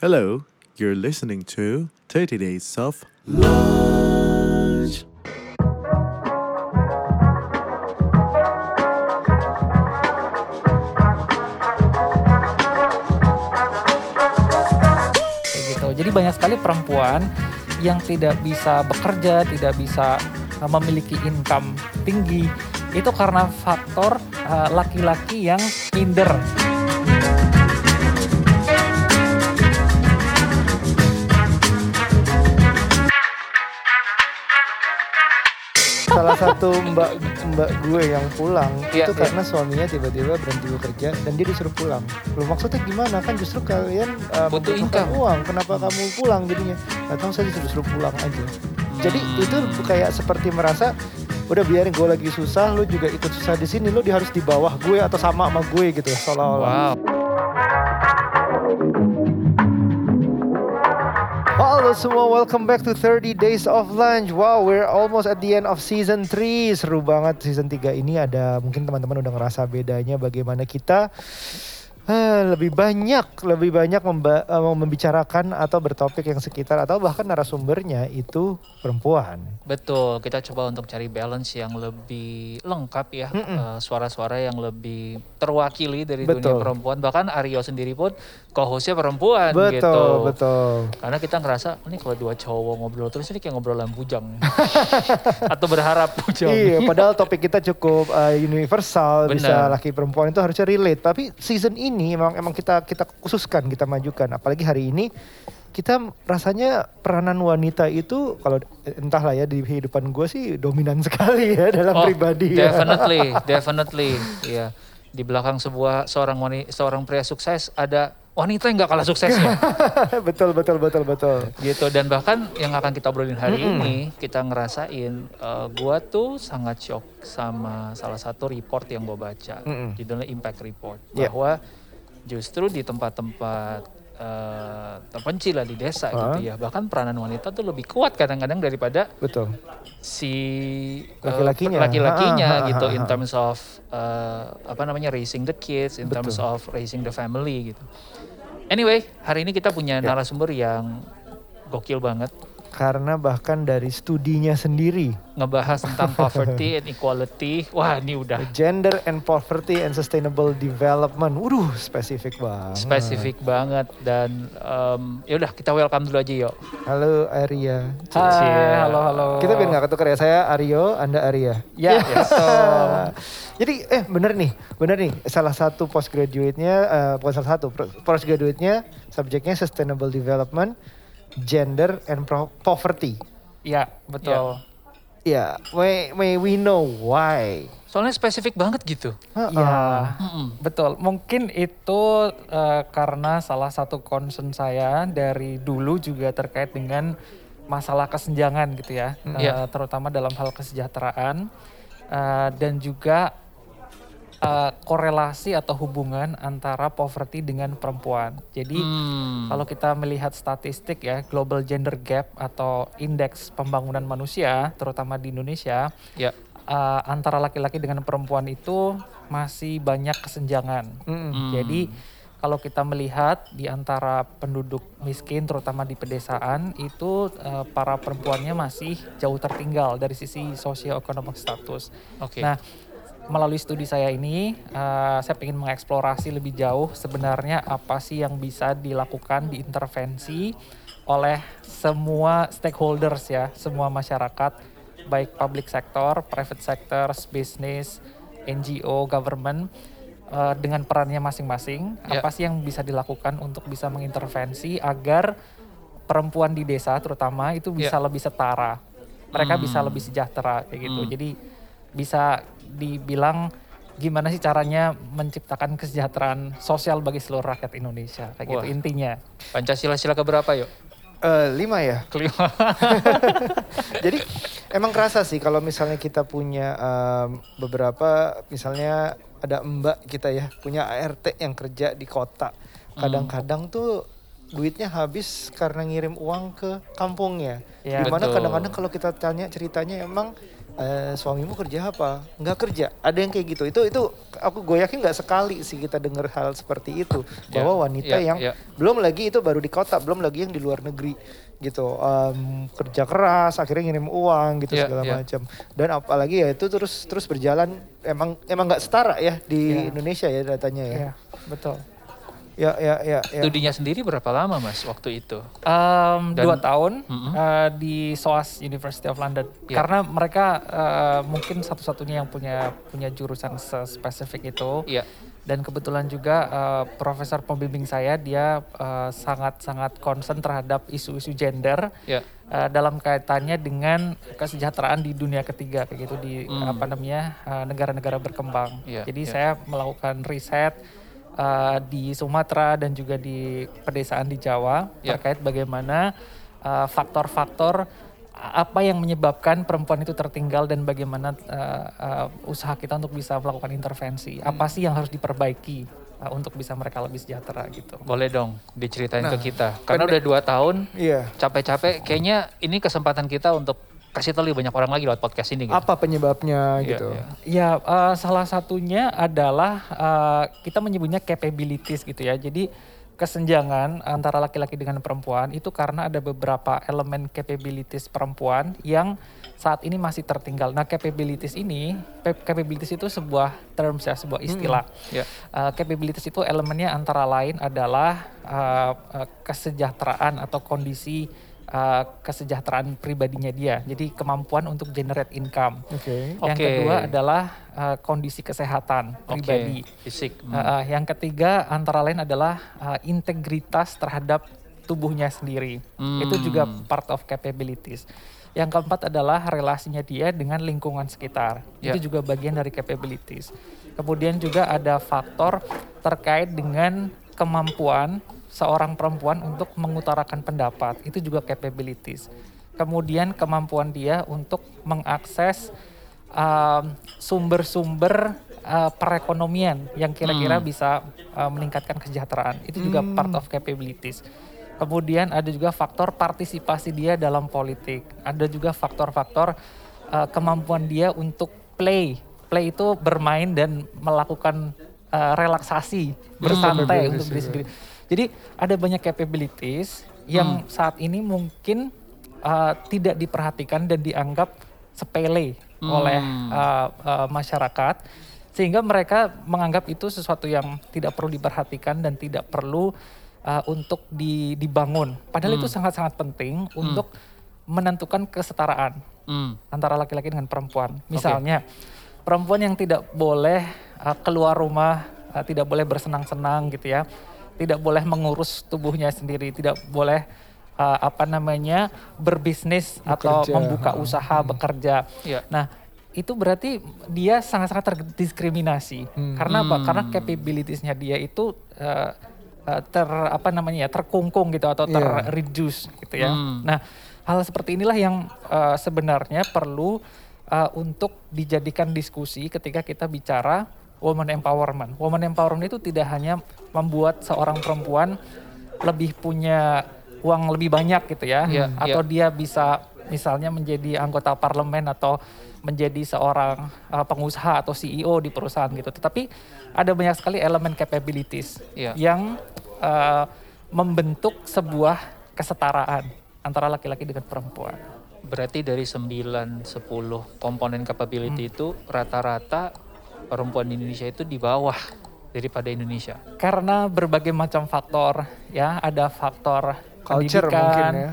Hello, you're listening to 30 Days of Lunch. gitu. Jadi banyak sekali perempuan yang tidak bisa bekerja, tidak bisa uh, memiliki income tinggi itu karena faktor uh, laki-laki yang minder. Salah satu mbak mbak gue yang pulang Iya, itu iya. karena suaminya tiba-tiba berhenti bekerja dan dia disuruh pulang. Lu maksudnya gimana kan justru kalian uh, Butuh income. uang, kenapa kamu pulang jadinya? Tahu saya disuruh suruh pulang aja. Jadi itu kayak seperti merasa udah biarin gue lagi susah, lu juga ikut susah di sini, lu di harus di bawah gue atau sama sama gue gitu seolah-olah. Wow. Halo semua, welcome back to 30 Days of Lunch. Wow, we're almost at the end of season 3. Seru banget season 3 ini ada mungkin teman-teman udah ngerasa bedanya bagaimana kita lebih banyak lebih banyak memba- eh, membicarakan atau bertopik yang sekitar atau bahkan narasumbernya itu perempuan. Betul, kita coba untuk cari balance yang lebih lengkap ya, Mm-mm. Eh, suara-suara yang lebih terwakili dari dunia Betul. perempuan. Bahkan Aryo sendiri pun co-hostnya perempuan betul, gitu. betul. Karena kita ngerasa ini kalau dua cowok ngobrol terus ini kayak ngobrolan bujang. Atau berharap bujang. Iya, padahal topik kita cukup uh, universal, bisa Benar. laki perempuan itu harusnya relate. Tapi season ini emang emang kita kita khususkan, kita majukan. Apalagi hari ini kita rasanya peranan wanita itu kalau entahlah ya di kehidupan gue sih dominan sekali ya dalam Oh, pribadi. ya. Definitely, definitely. Iya. Di belakang sebuah seorang wanita, seorang pria sukses ada wanita yang nggak kalah suksesnya. betul betul betul betul. gitu dan bahkan yang akan kita obrolin hari ini kita ngerasain eh, gua tuh sangat shock sama salah satu report yang gua baca Mm-mm. judulnya impact report Yeah. Justru di tempat-tempat eh, terpencil lah di desa Ah. gitu ya bahkan peranan wanita tuh lebih kuat kadang-kadang daripada Betul. si eh, Laki-lakinya. laki-lakinya Ha, ha, ha, gitu ha, in ha. terms of eh, apa namanya raising the kids in terms Betul. of raising the family gitu anyway hari ini kita punya Ya. narasumber yang gokil banget Karena bahkan dari studinya sendiri, ngebahas tentang poverty and equality wah ini udah gender and poverty and sustainable development. Waduh, spesifik banget. spesifik banget dan em, ya udah kita welcome dulu aja yuk Halo Arya. Cie. halo halo. Kita biar nggak ketukar ya. Saya Aryo, Anda Arya. Ya, betul. Jadi eh bener nih, bener nih. Salah satu postgraduate-nya, eh, bukan salah satu, postgraduate-nya subjeknya sustainable development, gender and pro- poverty. Ya, betul. Ya, may, may we know why? soalnya spesifik banget gitu Ha-ha. Ya, Mm-mm. betul. Mungkin itu eh, karena salah satu concern saya dari dulu juga terkait dengan masalah kesenjangan gitu ya, Hmm. Eh, Iya. terutama dalam hal kesejahteraan eh, dan juga eh, korelasi atau hubungan antara poverty dengan perempuan. Jadi Hmm. Kalau kita melihat statistik ya, global gender gap atau indeks pembangunan manusia, terutama di Indonesia, ya eh, antara laki-laki dengan perempuan itu masih banyak kesenjangan. Hmm. Jadi kalau kita melihat di antara penduduk miskin, terutama di pedesaan, itu eh, para perempuannya masih jauh tertinggal dari sisi socio-economic status. oke Nah, melalui studi saya ini, eh, saya ingin mengeksplorasi lebih jauh sebenarnya apa sih yang bisa dilakukan diintervensi oleh semua stakeholders ya, semua masyarakat, baik public sector, private sector, bisnis, NGO, government, eh, dengan perannya masing-masing. Ya. Apa sih yang bisa dilakukan untuk bisa mengintervensi agar perempuan di desa terutama itu bisa lebih setara, mereka bisa Hmm. lebih sejahtera kayak gitu. Hmm. Jadi bisa dibilang gimana sih caranya menciptakan kesejahteraan sosial bagi seluruh rakyat Indonesia kayak gitu Wah. intinya. pancasila sila keberapa yuk Eh, lima ya. kelima Jadi emang kerasa sih kalau misalnya kita punya em, beberapa misalnya ada mbak kita ya punya ART yang kerja di kota. Kadang-kadang tuh duitnya habis karena ngirim uang ke kampungnya. Ya, Di mana kadang-kadang kalau kita tanya ceritanya emang eh, suamimu kerja apa? Nggak kerja. Ada yang kayak gitu. Itu itu aku gue yakin nggak sekali sih kita dengar hal seperti itu Ya, bahwa wanita ya, yang ya. belum lagi itu baru di kota, belum lagi yang di luar negeri gitu Em, kerja keras akhirnya ngirim uang gitu Ya, segala ya. macam dan apalagi ya itu terus terus berjalan emang emang nggak setara ya di Ya. Indonesia ya datanya ya Ya, betul. Ya ya ya, ya. Studinya sendiri berapa lama mas waktu itu? Um, Dan- dua tahun Mm-mm. uh, di SOAS University of London Ya. karena mereka uh, mungkin satu-satunya yang punya punya jurusan spesifik itu Iya. dan kebetulan juga uh, profesor pembimbing saya dia uh, sangat-sangat concern terhadap isu-isu gender Ya. uh, dalam kaitannya dengan kesejahteraan di dunia ketiga kayak gitu di Hmm. apa namanya uh, negara-negara berkembang. Iya, Jadi iya. saya melakukan riset uh, di Sumatera dan juga di pedesaan di Jawa Iya. terkait bagaimana uh, faktor-faktor apa yang menyebabkan perempuan itu tertinggal dan bagaimana uh, uh, usaha kita untuk bisa melakukan intervensi. Apa sih yang harus diperbaiki uh, untuk bisa mereka lebih sejahtera gitu. Boleh dong diceritain Nah, ke kita. Karena pendek- udah dua tahun Iya. capek-capek. Kayaknya ini kesempatan kita untuk kasih tahu lebih banyak orang lagi lewat podcast ini. Gitu. apa penyebabnya Iya, gitu iya. Ya, uh, salah satunya adalah uh, kita menyebutnya capabilities gitu ya. Jadi kesenjangan antara laki-laki dengan perempuan itu karena ada beberapa elemen capabilities perempuan yang saat ini masih tertinggal. Nah, capabilities ini, capabilities itu sebuah terms ya, sebuah istilah. Ya. Uh, capabilities itu elemennya antara lain adalah uh, uh, kesejahteraan atau kondisi uh, kesejahteraan pribadinya dia. Jadi kemampuan untuk generate income. oke Yang Oke. kedua adalah uh, kondisi kesehatan pribadi. Fisik. Uh, uh, yang ketiga antara lain adalah uh, integritas terhadap tubuhnya sendiri. Hmm. Itu juga part of capabilities. Yang keempat adalah relasinya dia dengan lingkungan sekitar. Ya. Itu juga bagian dari capabilities. Kemudian juga ada faktor terkait dengan kemampuan seorang perempuan untuk mengutarakan pendapat. Itu juga capabilities. Kemudian kemampuan dia untuk mengakses um, sumber-sumber uh, perekonomian yang kira-kira Hmm. bisa uh, meningkatkan kesejahteraan. Itu juga Hmm. part of capabilities. Kemudian ada juga faktor partisipasi dia dalam politik. Ada juga faktor-faktor uh, kemampuan dia untuk play. Play itu bermain dan melakukan uh, relaksasi, bersantai untuk diri sendiri. Jadi ada banyak capabilities yang saat ini mungkin uh, tidak diperhatikan dan dianggap sepele oleh uh, uh, masyarakat. Sehingga mereka menganggap itu sesuatu yang tidak perlu diperhatikan dan tidak perlu uh, untuk di- dibangun. Padahal itu sangat-sangat penting untuk menentukan kesetaraan Hmm. antara laki-laki dengan perempuan. Misalnya, perempuan yang tidak boleh uh, keluar rumah, uh, tidak boleh bersenang-senang gitu ya, tidak boleh mengurus tubuhnya sendiri, tidak boleh uh, apa namanya berbisnis atau Bekerja, membuka ha. usaha, bekerja. Ya. Nah, itu berarti dia sangat-sangat terdiskriminasi. Hmm. Karena apa? Hmm. Karena capabilitiesnya dia itu uh, uh, ter apa namanya ya terkungkung gitu atau Iya. terreduce gitu ya. Hmm. Nah, hal seperti inilah yang uh, sebenarnya perlu uh, untuk dijadikan diskusi ketika kita bicara woman empowerment. Woman empowerment itu tidak hanya membuat seorang perempuan lebih punya uang lebih banyak gitu ya, Iya, atau dia bisa misalnya menjadi anggota parlemen atau menjadi seorang uh, pengusaha atau CEO di perusahaan gitu. Tetapi ada banyak sekali elemen capabilities Iya. yang uh, membentuk sebuah kesetaraan antara laki-laki dengan perempuan. Berarti dari 9 10 komponen capability Hmm. itu rata-rata perempuan di Indonesia itu di bawah daripada Indonesia. Karena berbagai macam faktor ya, ada faktor culture mungkin pendidikan, ya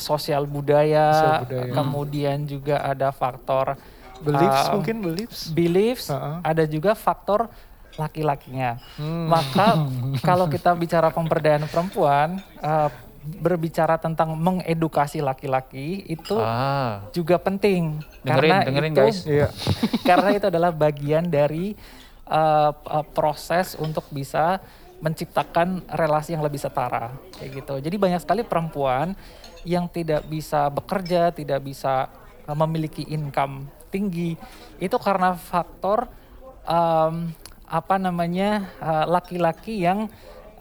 sosial budaya, Sosial budaya. kemudian juga ada faktor beliefs um, mungkin beliefs beliefs, Ha-ha. ada juga faktor laki-lakinya. Hmm. Maka kalau kita bicara pemberdayaan perempuan, uh, berbicara tentang mengedukasi laki-laki itu Ah, juga penting Dengerin, karena dengerin, itu guys. Iya. karena itu adalah bagian dari uh, uh, proses untuk bisa menciptakan relasi yang lebih setara kayak gitu. Jadi banyak sekali perempuan yang tidak bisa bekerja, tidak bisa uh, memiliki income tinggi itu karena faktor um, apa namanya uh, laki-laki yang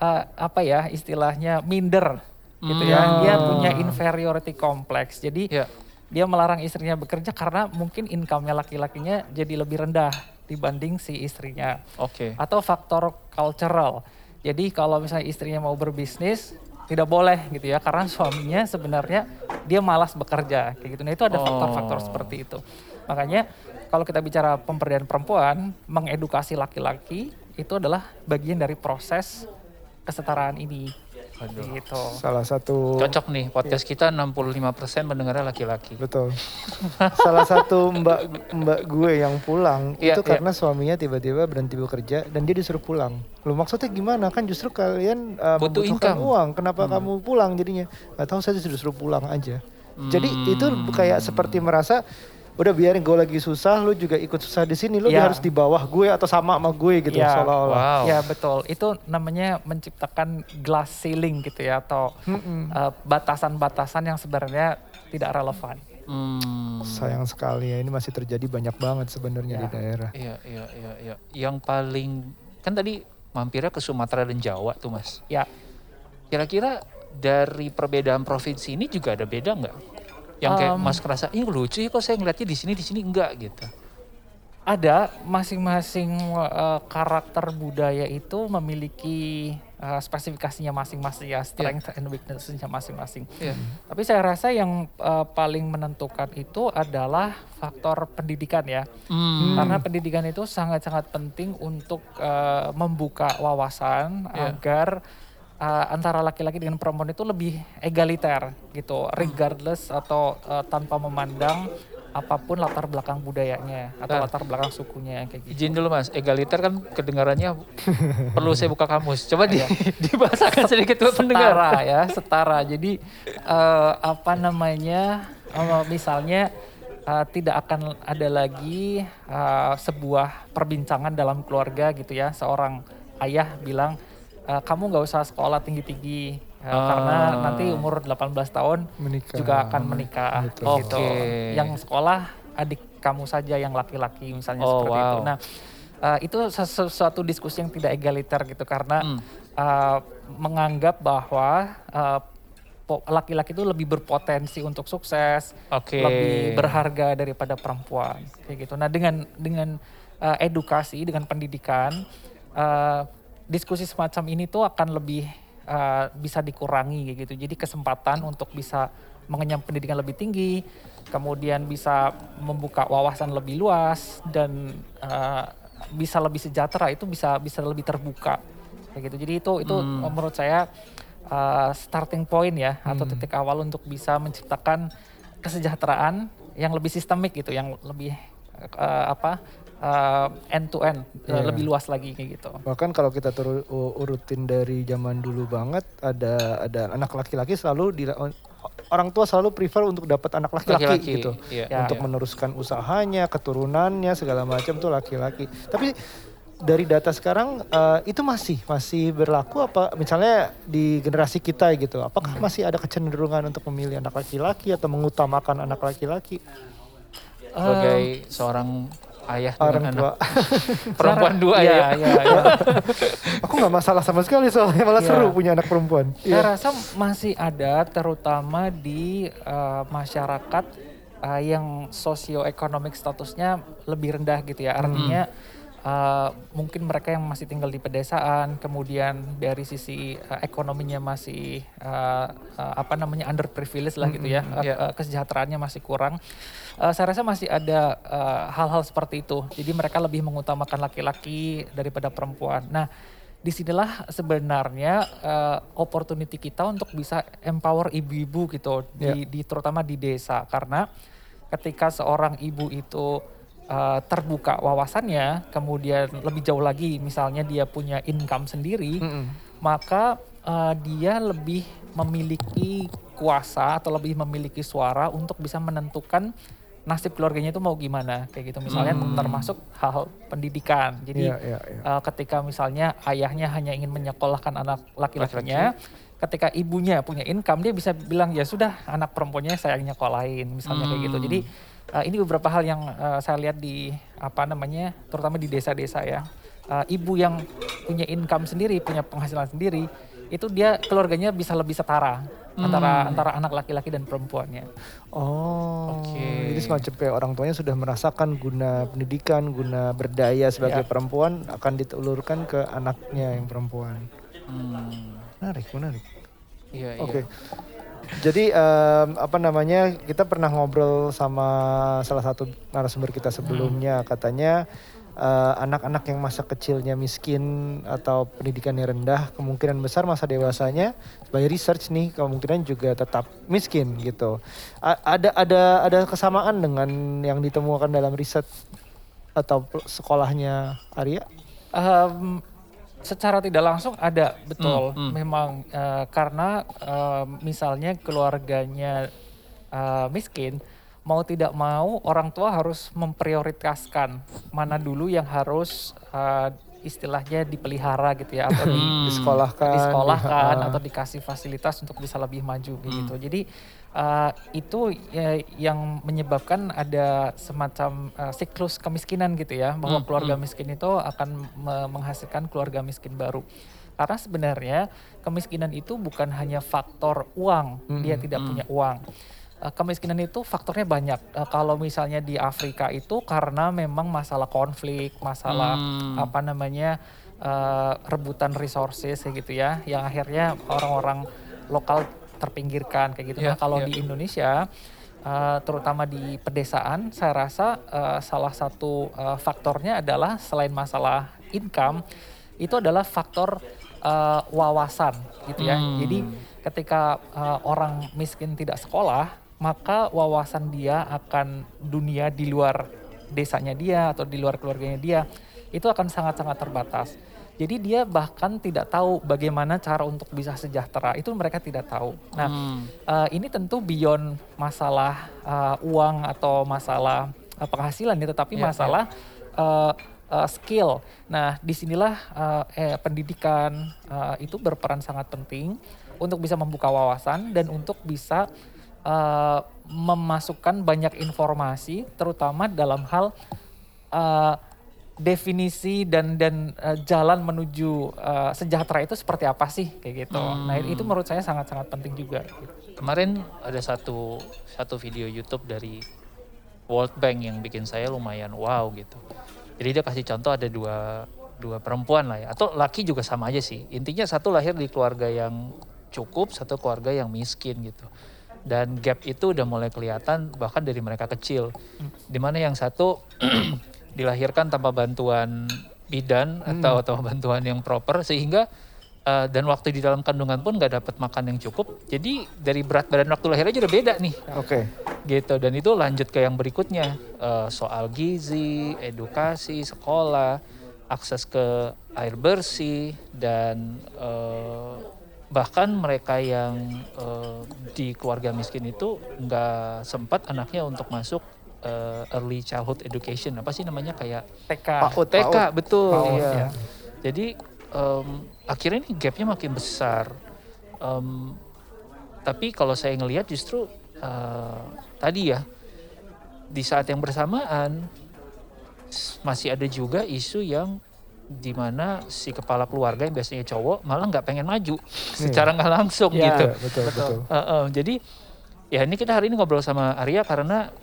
uh, apa ya istilahnya minder gitu ya. Hmm. Dia punya inferiority complex. Jadi ya. dia melarang istrinya bekerja karena mungkin income-nya laki-lakinya jadi lebih rendah dibanding si istrinya. Oke. Atau faktor cultural. Jadi kalau misalnya istrinya mau berbisnis tidak boleh gitu ya karena suaminya sebenarnya dia malas bekerja kayak gitu. Nah itu ada faktor-faktor Oh. seperti itu. Makanya kalau kita bicara pemberdayaan perempuan, mengedukasi laki-laki itu adalah bagian dari proses kesetaraan ini. Aduh. Gitu. Salah satu Cocok nih podcast kita 65% mendengarnya laki-laki. betul. Salah satu mbak mbak gue yang pulang Iya, itu iya. karena suaminya tiba-tiba berhenti bekerja dan dia disuruh pulang. Lu maksudnya gimana? Kan justru kalian uh, Butuh membutuhkan income. uang. Kenapa kamu pulang jadinya? Gak tahu saya disuruh pulang aja. Jadi itu kayak seperti merasa udah biarin gue lagi susah, lu juga ikut susah di sini, lu Iya. harus di bawah gue atau sama sama gue gitu Iya. seolah-olah. Wow. Ya betul, itu namanya menciptakan glass ceiling gitu ya atau uh, batasan-batasan yang sebenarnya tidak relevan. Hmm. Sayang sekali ya ini masih terjadi banyak banget sebenarnya Ya. di daerah. Iya, iya, iya, iya. Yang paling kan tadi mampirnya ke Sumatera dan Jawa tuh, Mas. Ya, Kira-kira dari perbedaan provinsi ini juga ada beda nggak? Yang kayak Um, Mas kerasa, ini lucu kok saya ngeliatnya di sini di sini enggak gitu. ada masing-masing uh, karakter budaya itu memiliki uh, spesifikasinya masing-masing ya, strength and weakness-nya masing-masing. Iya. Tapi saya rasa yang uh, paling menentukan itu adalah faktor pendidikan ya. Hmm. Karena pendidikan itu sangat-sangat penting untuk uh, membuka wawasan Iya. agar uh, antara laki-laki dengan perempuan itu lebih egaliter gitu, regardless atau uh, tanpa memandang apa pun latar belakang budayanya atau Nah. latar belakang sukunya kayak gitu. Izin dulu Mas, egaliter kan kedengarannya perlu saya buka kamus. Coba di, dibahasakan sedikit buat pendengar. setara ya, setara. Jadi eh, apa namanya? eh, misalnya eh, tidak akan ada lagi eh, sebuah perbincangan dalam keluarga gitu ya. Seorang ayah bilang eh, kamu nggak usah sekolah tinggi-tinggi karena Ah. nanti umur 18 tahun Menikah. juga akan menikah Betul. gitu. Oke. Yang sekolah adik kamu saja yang laki-laki misalnya Oh, seperti itu. wow. Nah, eh, itu sesu- sesuatu diskusi yang tidak egaliter gitu karena Hmm. uh, menganggap bahwa uh, laki-laki itu lebih berpotensi untuk sukses, Oke. lebih berharga daripada perempuan, kayak gitu. Nah dengan dengan uh, edukasi, dengan pendidikan, uh, diskusi semacam ini tuh akan lebih uh, bisa dikurangi, gitu. Jadi kesempatan untuk bisa mengenyam pendidikan lebih tinggi, kemudian bisa membuka wawasan lebih luas dan uh, bisa lebih sejahtera itu bisa bisa lebih terbuka kayak gitu. Jadi itu itu menurut saya uh, starting point ya atau titik awal untuk bisa menciptakan kesejahteraan yang lebih sistemik gitu, yang lebih uh, apa end to end Iya. lebih luas lagi kayak gitu. Bahkan kalau kita turu, u- urutin dari zaman dulu banget, ada ada anak laki-laki selalu di orang tua selalu prefer untuk dapat anak laki-laki Laki-laki, gitu. iya. Ya. untuk meneruskan usahanya, keturunannya segala macam tuh laki-laki. Tapi dari data sekarang eh, itu masih masih berlaku apa misalnya di generasi kita gitu. Apakah Hmm. masih ada kecenderungan untuk memilih anak laki-laki atau mengutamakan anak laki-laki? Sebagai seorang ayah Orang dengan tua. anak perempuan dua Iya, ya. iya, iya. Aku nggak masalah sama sekali soalnya malah Iya. seru punya anak perempuan. Saya rasa masih ada terutama di eh, masyarakat eh, yang sosioekonomik statusnya lebih rendah gitu ya. Artinya eh, mungkin mereka yang masih tinggal di pedesaan, kemudian dari sisi eh, ekonominya masih eh, eh, apa namanya underprivileged lah gitu ya. Eh, Iya. eh, kesejahteraannya masih kurang. Eh, saya rasa masih ada hal-hal seperti itu. Jadi mereka lebih mengutamakan laki-laki daripada perempuan. Nah, di sinilah sebenarnya eh, opportunity kita untuk bisa empower ibu-ibu gitu di, di terutama di desa karena ketika seorang ibu itu eh, terbuka wawasannya, kemudian lebih jauh lagi misalnya dia punya income sendiri, maka eh, dia lebih memiliki kuasa atau lebih memiliki suara untuk bisa menentukan nasib keluarganya itu mau gimana kayak gitu. Misalnya termasuk hal pendidikan. Jadi Iya, iya, iya. eh, ketika misalnya ayahnya hanya ingin menyekolahkan anak laki-lakinya ketika ibunya punya income dia bisa bilang ya sudah anak perempuannya saya nyekolahin misalnya kayak gitu. Jadi eh, ini beberapa hal yang eh, saya lihat di apa namanya terutama di desa-desa ya Eh, ibu yang punya income sendiri punya penghasilan sendiri itu dia keluarganya bisa lebih setara antara antara anak laki-laki dan perempuannya. Oh, Oke. jadi semacam kayak orang tuanya sudah merasakan guna pendidikan, guna berdaya sebagai Ya. perempuan akan ditulurkan ke anaknya yang perempuan. Hmm, Menarik, menarik. iya, iya. Oke. Jadi em, apa namanya kita pernah ngobrol sama salah satu narasumber kita sebelumnya katanya eh, anak-anak yang masa kecilnya miskin atau pendidikannya rendah kemungkinan besar masa dewasanya by research nih kemungkinan juga tetap miskin gitu. A- ada ada ada kesamaan dengan yang ditemukan dalam riset atau sekolahnya Arya? Em, secara tidak langsung ada betul Hmm, hmm. memang eh, karena eh, misalnya keluarganya eh, miskin mau tidak mau orang tua harus memprioritaskan mana dulu yang harus eh, istilahnya dipelihara gitu ya atau di, Hmm. Disekolahkan, disekolahkan di- atau dikasih fasilitas untuk bisa lebih maju kayak gitu. Jadi uh, itu ya, yang menyebabkan ada semacam uh, siklus kemiskinan gitu ya, bahwa Hmm, keluarga miskin itu akan me- menghasilkan keluarga miskin baru. Karena sebenarnya kemiskinan itu bukan hanya faktor uang, dia tidak punya uang. Uh, kemiskinan itu faktornya banyak. Uh, kalau misalnya di Afrika itu karena memang masalah konflik, masalah Hmm. apa namanya uh, rebutan resources gitu ya, yang akhirnya orang-orang lokal terpinggirkan kayak gitu. Iya, nah kalau iya. di Indonesia, uh, terutama di pedesaan, saya rasa uh, salah satu uh, faktornya adalah selain masalah income, itu adalah faktor uh, wawasan gitu ya. Hmm. Jadi ketika uh, orang miskin tidak sekolah, maka wawasan dia akan dunia di luar desanya dia atau di luar keluarganya dia itu akan sangat-sangat terbatas. Jadi dia bahkan tidak tahu bagaimana cara untuk bisa sejahtera. Itu mereka tidak tahu. Nah, Hmm. eh, ini tentu beyond masalah eh, uang atau masalah eh, penghasilan ya, tetapi Iya, masalah eh, eh, skill. Nah, di sinilah eh, eh, pendidikan eh, itu berperan sangat penting untuk bisa membuka wawasan dan untuk bisa eh, memasukkan banyak informasi, terutama dalam hal eh, definisi dan dan eh, jalan menuju eh, sejahtera itu seperti apa sih kayak gitu. Nah itu menurut saya sangat-sangat penting juga. Kemarin ada satu satu video YouTube dari World Bank yang bikin saya lumayan wow gitu. Jadi dia kasih contoh ada dua dua perempuan lah ya, atau laki juga sama aja sih. Intinya satu lahir di keluarga yang cukup, satu keluarga yang miskin gitu. Dan gap itu udah mulai kelihatan bahkan dari mereka kecil. Di mana yang satu dilahirkan tanpa bantuan bidan atau atau bantuan yang proper sehingga uh, dan waktu di dalam kandungan pun nggak dapat makan yang cukup. Jadi dari berat badan waktu lahir aja udah beda nih Oke. gitu dan itu lanjut ke yang berikutnya Eh, soal gizi, edukasi, sekolah, akses ke air bersih dan eh, bahkan mereka yang eh, di keluarga miskin itu nggak sempat anaknya untuk masuk eh, early childhood education apa sih namanya kayak TK. PAUD, TK PAUD. betul PAUD, iya. ya. Jadi em, akhirnya nih gapnya makin besar. Em, tapi kalau saya ngelihat justru eh, tadi ya di saat yang bersamaan masih ada juga isu yang di mana si kepala keluarga yang biasanya cowok malah nggak pengen maju secara nggak langsung Iya. gitu. Betul, Betul. Eh, eh, jadi ya ini kita hari ini ngobrol sama Arya karena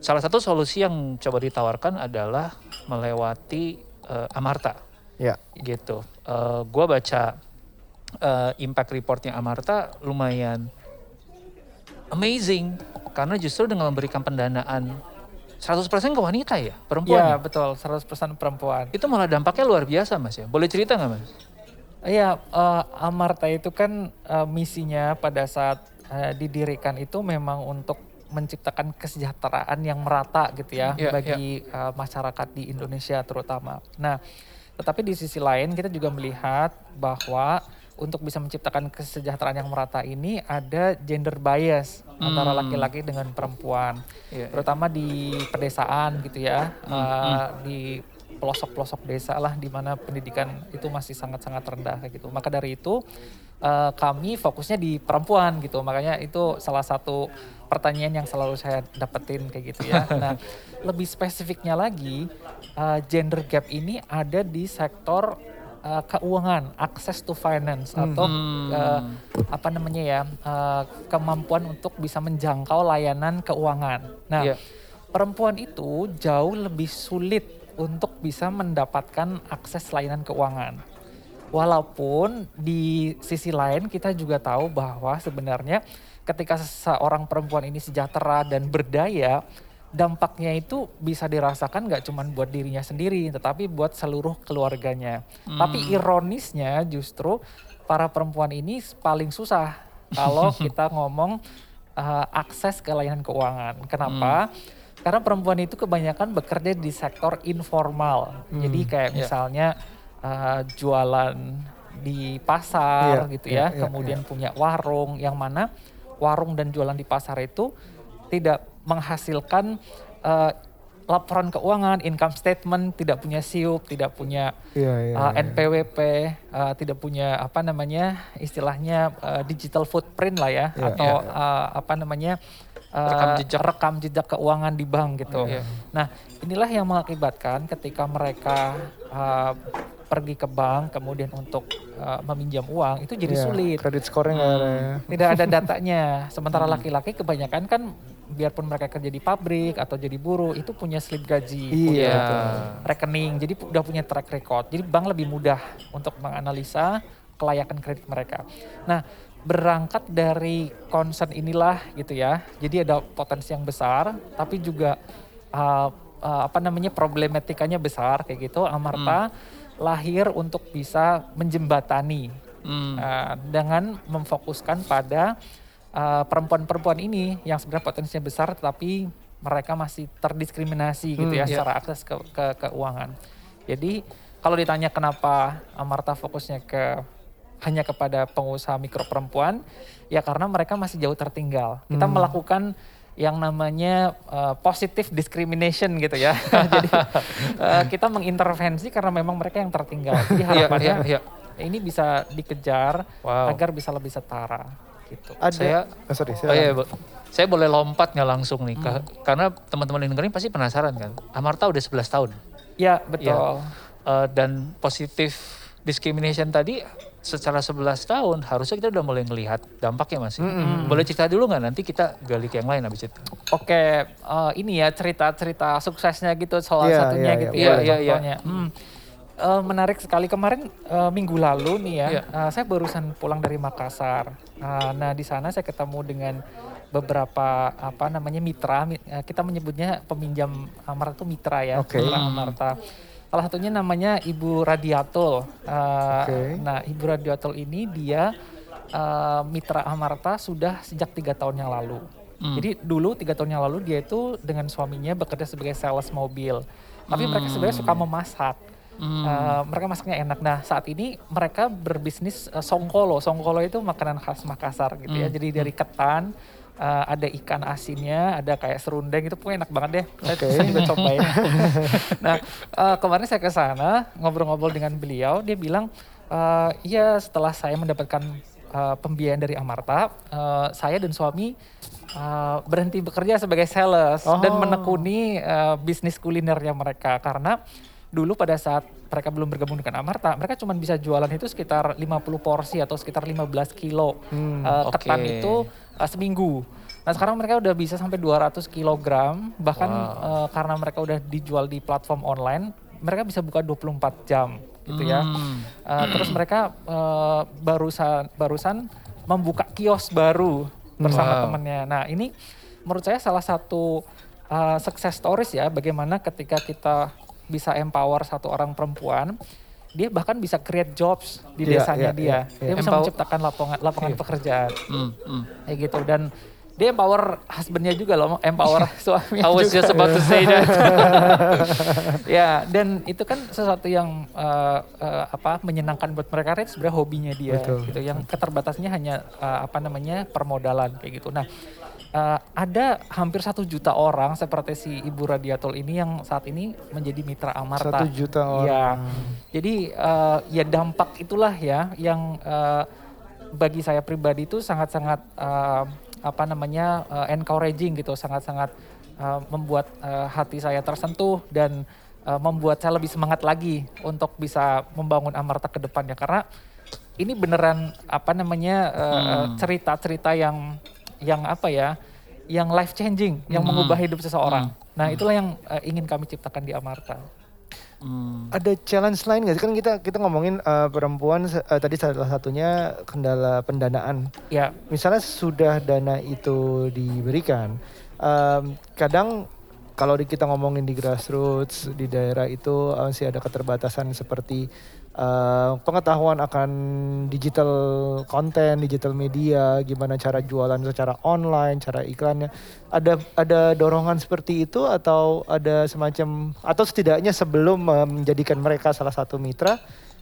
salah satu solusi yang coba ditawarkan adalah melewati eh, Amarta Ya. gitu. Eh gua baca eh, impact reportnya Amarta lumayan amazing karena justru dengan memberikan pendanaan 100% ke wanita ya perempuan. Iya ya? betul, 100% perempuan. Itu malah dampaknya luar biasa mas ya. Boleh cerita nggak mas? Iya, eh, Amarta itu kan eh, misinya pada saat eh, didirikan itu memang untuk menciptakan kesejahteraan yang merata gitu ya Iya, bagi eh, masyarakat di Indonesia terutama. Nah, tetapi di sisi lain kita juga melihat bahwa untuk bisa menciptakan kesejahteraan yang merata ini ada gender bias antara Hmm. laki-laki dengan perempuan, Iya, terutama di pedesaan gitu ya, Hmm, eh, di pelosok-pelosok desa lah di mana pendidikan itu masih sangat-sangat rendah kayak gitu. Maka dari itu eh, kami fokusnya di perempuan gitu. Makanya itu salah satu pertanyaan yang selalu saya dapetin kayak gitu ya. Nah, lebih spesifiknya lagi eh, gender gap ini ada di sektor uh, keuangan, akses to finance atau uh, apa namanya ya uh, kemampuan untuk bisa menjangkau layanan keuangan. Nah, Iya. perempuan itu jauh lebih sulit untuk bisa mendapatkan akses layanan keuangan. Walaupun di sisi lain kita juga tahu bahwa sebenarnya ketika seorang perempuan ini sejahtera dan berdaya, dampaknya itu bisa dirasakan nggak cuma buat dirinya sendiri, tetapi buat seluruh keluarganya. Tapi ironisnya justru para perempuan ini paling susah kalau kita ngomong uh, akses ke layanan keuangan. Kenapa? Karena perempuan itu kebanyakan bekerja di sektor informal. Jadi kayak Iya. misalnya uh, jualan di pasar Iya, gitu iya, ya, iya, kemudian punya warung yang mana warung dan jualan di pasar itu tidak menghasilkan uh, laporan keuangan, income statement, tidak punya SIUP, tidak punya Iya, iya, uh, iya. NPWP, uh, tidak punya apa namanya istilahnya uh, digital footprint lah ya, Iya. atau uh, apa namanya uh, Rekam jejak. rekam jejak keuangan di bank gitu. Iya. Nah inilah yang mengakibatkan ketika mereka uh, pergi ke bank kemudian untuk uh, meminjam uang itu jadi Iya, sulit. Kredit skornya nggak ada ya. Tidak ada datanya. Sementara laki-laki kebanyakan kan biarpun mereka kerja di pabrik atau jadi buruh itu punya slip gaji, punya Iya, betul. rekening, jadi udah punya track record. Jadi bank lebih mudah untuk menganalisa kelayakan kredit mereka. Nah, berangkat dari concern inilah gitu ya. Jadi ada potensi yang besar, tapi juga uh, uh, apa namanya problematikanya besar kayak gitu. Amarta lahir untuk bisa menjembatani Hmm. uh, dengan memfokuskan pada uh, perempuan-perempuan ini yang sebenarnya potensinya besar tetapi mereka masih terdiskriminasi gitu ya iya. secara akses ke, ke keuangan. Jadi kalau ditanya kenapa Amarta fokusnya ke hanya kepada pengusaha mikro perempuan, ya karena mereka masih jauh tertinggal. Kita melakukan yang namanya uh, positive discrimination gitu ya. Jadi uh, kita mengintervensi karena memang mereka yang tertinggal. Jadi Iya, harapannya iya, iya. ini bisa dikejar Wow. agar bisa lebih setara gitu. Ada. Saya- oh, sorry, Oh iya. Bu. Saya boleh lompat nggak langsung nih, Kak? karena teman-teman yang dengerin pasti penasaran kan. Amarta udah 11 tahun. Ya betul. Eh, dan positif discrimination tadi secara 11 tahun harusnya kita udah mulai ngelihat dampaknya masih. Boleh cerita dulu nggak nanti kita gali ke yang lain habis itu. Oke, eh, ini ya cerita-cerita suksesnya gitu salah Iya, satunya iya, gitu iya, ya. Iya, iya. contohnya. Hmm. Eh, menarik sekali kemarin eh, minggu lalu nih ya, Iya. eh, saya barusan pulang dari Makassar. Eh, nah di sana saya ketemu dengan beberapa apa namanya mitra, mi- kita menyebutnya peminjam Amarta itu mitra ya, Oke. mitra Amarta. Salah satunya namanya Ibu Radiatul. Eh, Oke. Nah Ibu Radiatul ini dia eh, mitra Amarta sudah sejak tiga tahun yang lalu. Jadi dulu tiga tahun yang lalu dia itu dengan suaminya bekerja sebagai sales mobil. Tapi mereka sebenarnya suka memasak. Eh, mereka masaknya enak. Nah saat ini mereka berbisnis eh, songkolo. Songkolo itu makanan khas Makassar gitu ya. Jadi dari ketan, eh, ada ikan asinnya, ada kayak serundeng itu pokoknya enak banget deh. Saya, Oke. saya juga cobain. nah eh, kemarin saya ke sana ngobrol-ngobrol dengan beliau, dia bilang, eh, iya setelah saya mendapatkan eh, pembiayaan dari Amarta, eh, saya dan suami eh, berhenti bekerja sebagai sales dan Oh. menekuni eh, bisnis kulinernya mereka karena dulu pada saat mereka belum bergabung dengan Amarta, mereka cuma bisa jualan itu sekitar 50 porsi atau sekitar 15 kilo Hmm, ketan oke. itu eh, seminggu. Nah sekarang mereka udah bisa sampai 200 kilogram, bahkan eh, karena mereka udah dijual di platform online, mereka bisa buka 24 jam gitu ya. Hmm. Eh, terus mereka eh, barusan barusan membuka kios baru bersama Wow. temennya. Nah ini menurut saya salah satu uh, success stories ya bagaimana ketika kita bisa empower satu orang perempuan dia bahkan bisa create jobs di Iya, desanya iya, dia. iya, Dia iya. bisa Empower- menciptakan lapangan lapangan pekerjaan Hmm, hmm. kayak gitu dan dia empower husbandnya juga loh, empower suaminya I was juga. just about to say that. ya dan itu kan sesuatu yang uh, uh, apa menyenangkan buat mereka itu sebenarnya hobinya dia Betul. gitu yang keterbatasnya hanya uh, apa namanya permodalan kayak gitu nah uh, ada hampir satu juta orang seperti si ibu Radiatul ini yang saat ini menjadi mitra Amarta. Satu juta orang. jadi uh, ya dampak itulah ya yang uh, bagi saya pribadi itu sangat-sangat uh, apa namanya uh, encouraging gitu sangat-sangat uh, membuat uh, hati saya tersentuh dan uh, membuat saya lebih semangat lagi untuk bisa membangun Amarta ke depannya. Karena ini beneran apa namanya uh, cerita-cerita yang yang apa ya yang life changing yang Hmm. mengubah hidup seseorang. Hmm. Nah itulah yang uh, ingin kami ciptakan di Amarta. Hmm. Ada challenge lain nggak sih? Kan kita kita ngomongin eh, perempuan eh, tadi salah satunya kendala pendanaan. Ya Misalnya sudah dana itu diberikan, em, kadang kalau di- kita ngomongin di grassroots di daerah itu masih ada keterbatasan seperti eh, pengetahuan akan digital konten, digital media, gimana cara jualan secara online, cara iklannya. Ada ada dorongan seperti itu atau ada semacam atau setidaknya sebelum menjadikan mereka salah satu mitra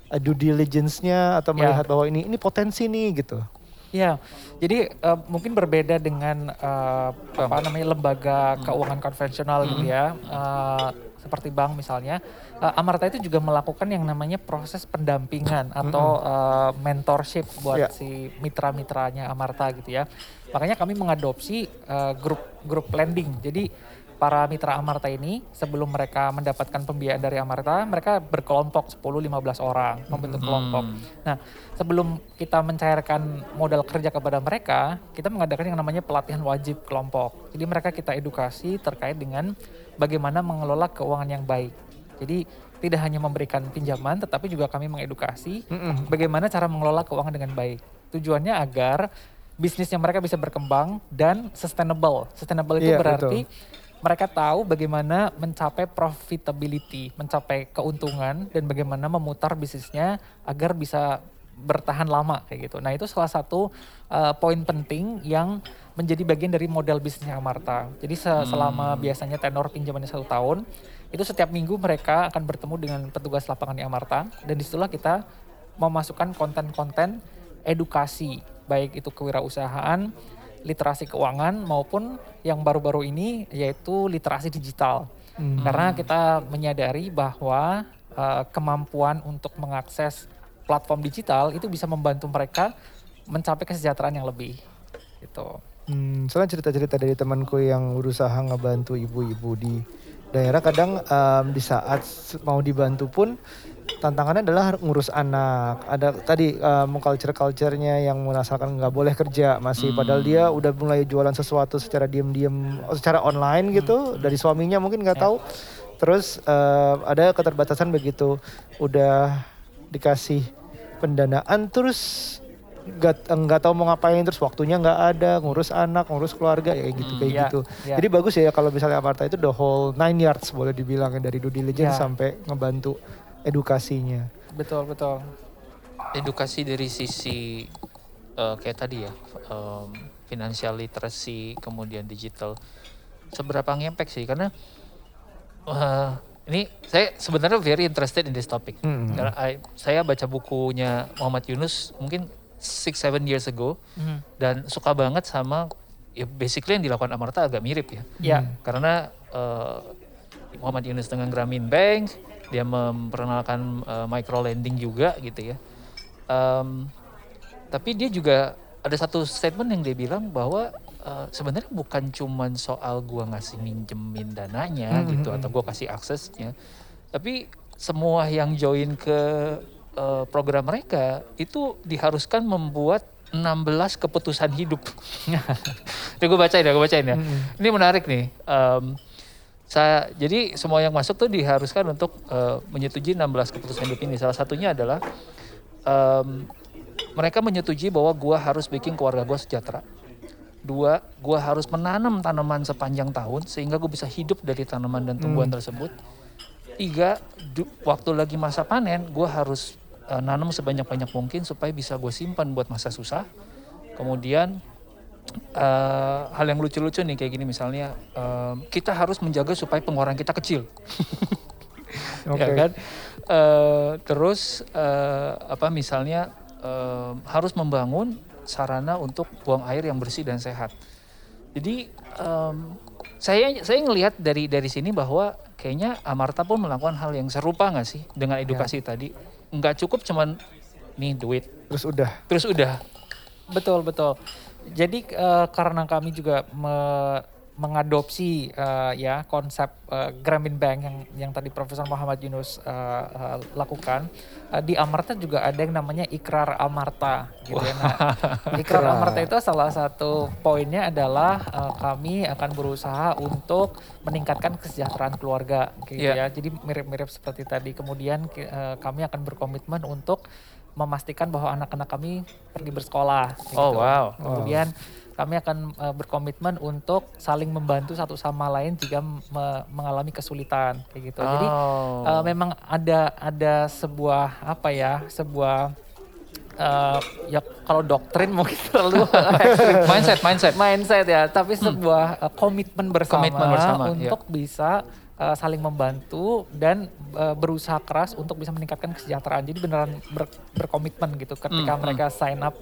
eh, due diligence-nya atau Ya. melihat bahwa ini ini potensi nih gitu. Ya, jadi eh, mungkin berbeda dengan eh, apa namanya lembaga keuangan konvensional gitu ya, eh, seperti bank misalnya. Eh, Amarta itu juga melakukan yang namanya proses pendampingan atau eh, mentorship buat Ya. si mitra-mitranya Amarta gitu ya. Makanya kami mengadopsi eh, grup grup lending. Jadi para mitra Amarta ini sebelum mereka mendapatkan pembiayaan dari Amarta, mereka berkelompok 10-15 orang membentuk kelompok. Nah, sebelum kita mencairkan modal kerja kepada mereka, kita mengadakan yang namanya pelatihan wajib kelompok. Jadi mereka kita edukasi terkait dengan bagaimana mengelola keuangan yang baik. Jadi tidak hanya memberikan pinjaman, tetapi juga kami mengedukasi bagaimana cara mengelola keuangan dengan baik. Tujuannya agar bisnisnya mereka bisa berkembang dan sustainable. Sustainable itu Iya, berarti mereka tahu bagaimana mencapai profitability, mencapai keuntungan dan bagaimana memutar bisnisnya agar bisa bertahan lama kayak gitu. Nah itu salah satu uh, poin penting yang menjadi bagian dari model bisnisnya Amarta. Jadi se- selama biasanya tenor pinjamannya satu tahun, itu setiap minggu mereka akan bertemu dengan petugas lapangan di Amarta dan di situlah kita memasukkan konten-konten edukasi baik itu kewirausahaan, literasi keuangan maupun yang baru-baru ini yaitu literasi digital. Hmm. Karena kita menyadari bahwa uh, kemampuan untuk mengakses platform digital itu bisa membantu mereka mencapai kesejahteraan yang lebih. Gitu. Hmm, soalnya cerita-cerita dari temanku yang berusaha ngebantu ibu-ibu di daerah kadang em, di saat mau dibantu pun tantangannya adalah ngurus anak. Ada tadi em, culture-culturenya yang merasakan nggak boleh kerja masih padahal dia udah mulai jualan sesuatu secara diam-diam oh, secara online gitu dari suaminya mungkin nggak tahu. Terus em, ada keterbatasan begitu udah dikasih pendanaan terus nggak nggak tahu mau ngapain terus waktunya nggak ada ngurus anak ngurus keluarga ya kayak gitu kayak ya, gitu ya. jadi bagus ya kalau misalnya Amarta itu the whole nine yards boleh dibilang dari due diligence Ya. sampai ngebantu edukasinya Betul, betul. edukasi dari sisi eh, kayak tadi ya em, financial literacy kemudian digital seberapa ngepek sih karena eh, ini saya sebenarnya very interested in this topic. Hmm. karena I- saya baca bukunya Muhammad Yunus mungkin six seven years ago. Mhm. dan suka banget sama ya basically yang dilakukan Amarta agak mirip ya. Ya, karena eh, Muhammad Yunus dengan Grameen Bank dia memperkenalkan eh, micro lending juga gitu ya. Em, tapi dia juga ada satu statement yang dia bilang bahwa eh, sebenarnya bukan cuman soal gua ngasih minjemin dananya Hmm, gitu hmm, atau gua kasih aksesnya tapi semua yang join ke eh, program mereka itu diharuskan membuat 16 keputusan hidup. Ini gue bacain ya, gue bacain ya. Mm-mm. Ini menarik nih. Em, saya jadi semua yang masuk tuh diharuskan untuk eh, menyetujui 16 keputusan hidup ini. Salah satunya adalah em, mereka menyetujui bahwa gua harus bikin keluarga gua sejahtera. Dua, gua harus menanam tanaman sepanjang tahun sehingga gue bisa hidup dari tanaman dan tumbuhan tersebut. Tiga, du- waktu lagi masa panen, gue harus eh, nanam sebanyak-banyak mungkin supaya bisa gue simpan buat masa susah. Kemudian eh, hal yang lucu-lucu nih kayak gini misalnya em, kita harus menjaga supaya pengeluaran kita kecil, Oke. ya kan? Eh, terus eh, apa misalnya em, harus membangun sarana untuk buang air yang bersih dan sehat. Jadi em, saya saya ngelihat dari dari sini bahwa kayaknya Amarta pun melakukan hal yang serupa nggak sih dengan edukasi tadi. Nggak cukup cuman nih duit terus udah terus udah betul, betul. Jadi eh, karena kami juga me- mengadopsi uh, ya konsep uh, Grameen Bank yang yang tadi Profesor Muhammad Yunus uh, uh, lakukan uh, di Amarta juga ada yang namanya ikrar Amarta gitu ya. Nah, ikrar Amarta itu salah satu poinnya adalah uh, kami akan berusaha untuk meningkatkan kesejahteraan keluarga gitu yeah. ya. Jadi mirip-mirip seperti tadi. Kemudian uh, kami akan berkomitmen untuk memastikan bahwa anak-anak kami pergi bersekolah. Gitu. Oh wow. Kemudian wow kami akan uh, berkomitmen untuk saling membantu satu sama lain jika me mengalami kesulitan kayak gitu. Oh. Jadi uh, memang ada ada sebuah apa ya sebuah uh, ya kalau doktrin mungkin terlalu mindset mindset mindset ya tapi hmm. sebuah uh, komitmen bersama, komitmen bersama untuk ya. bisa uh, saling membantu dan uh, berusaha keras untuk bisa meningkatkan kesejahteraan jadi beneran ber, berkomitmen gitu ketika hmm, mereka sign up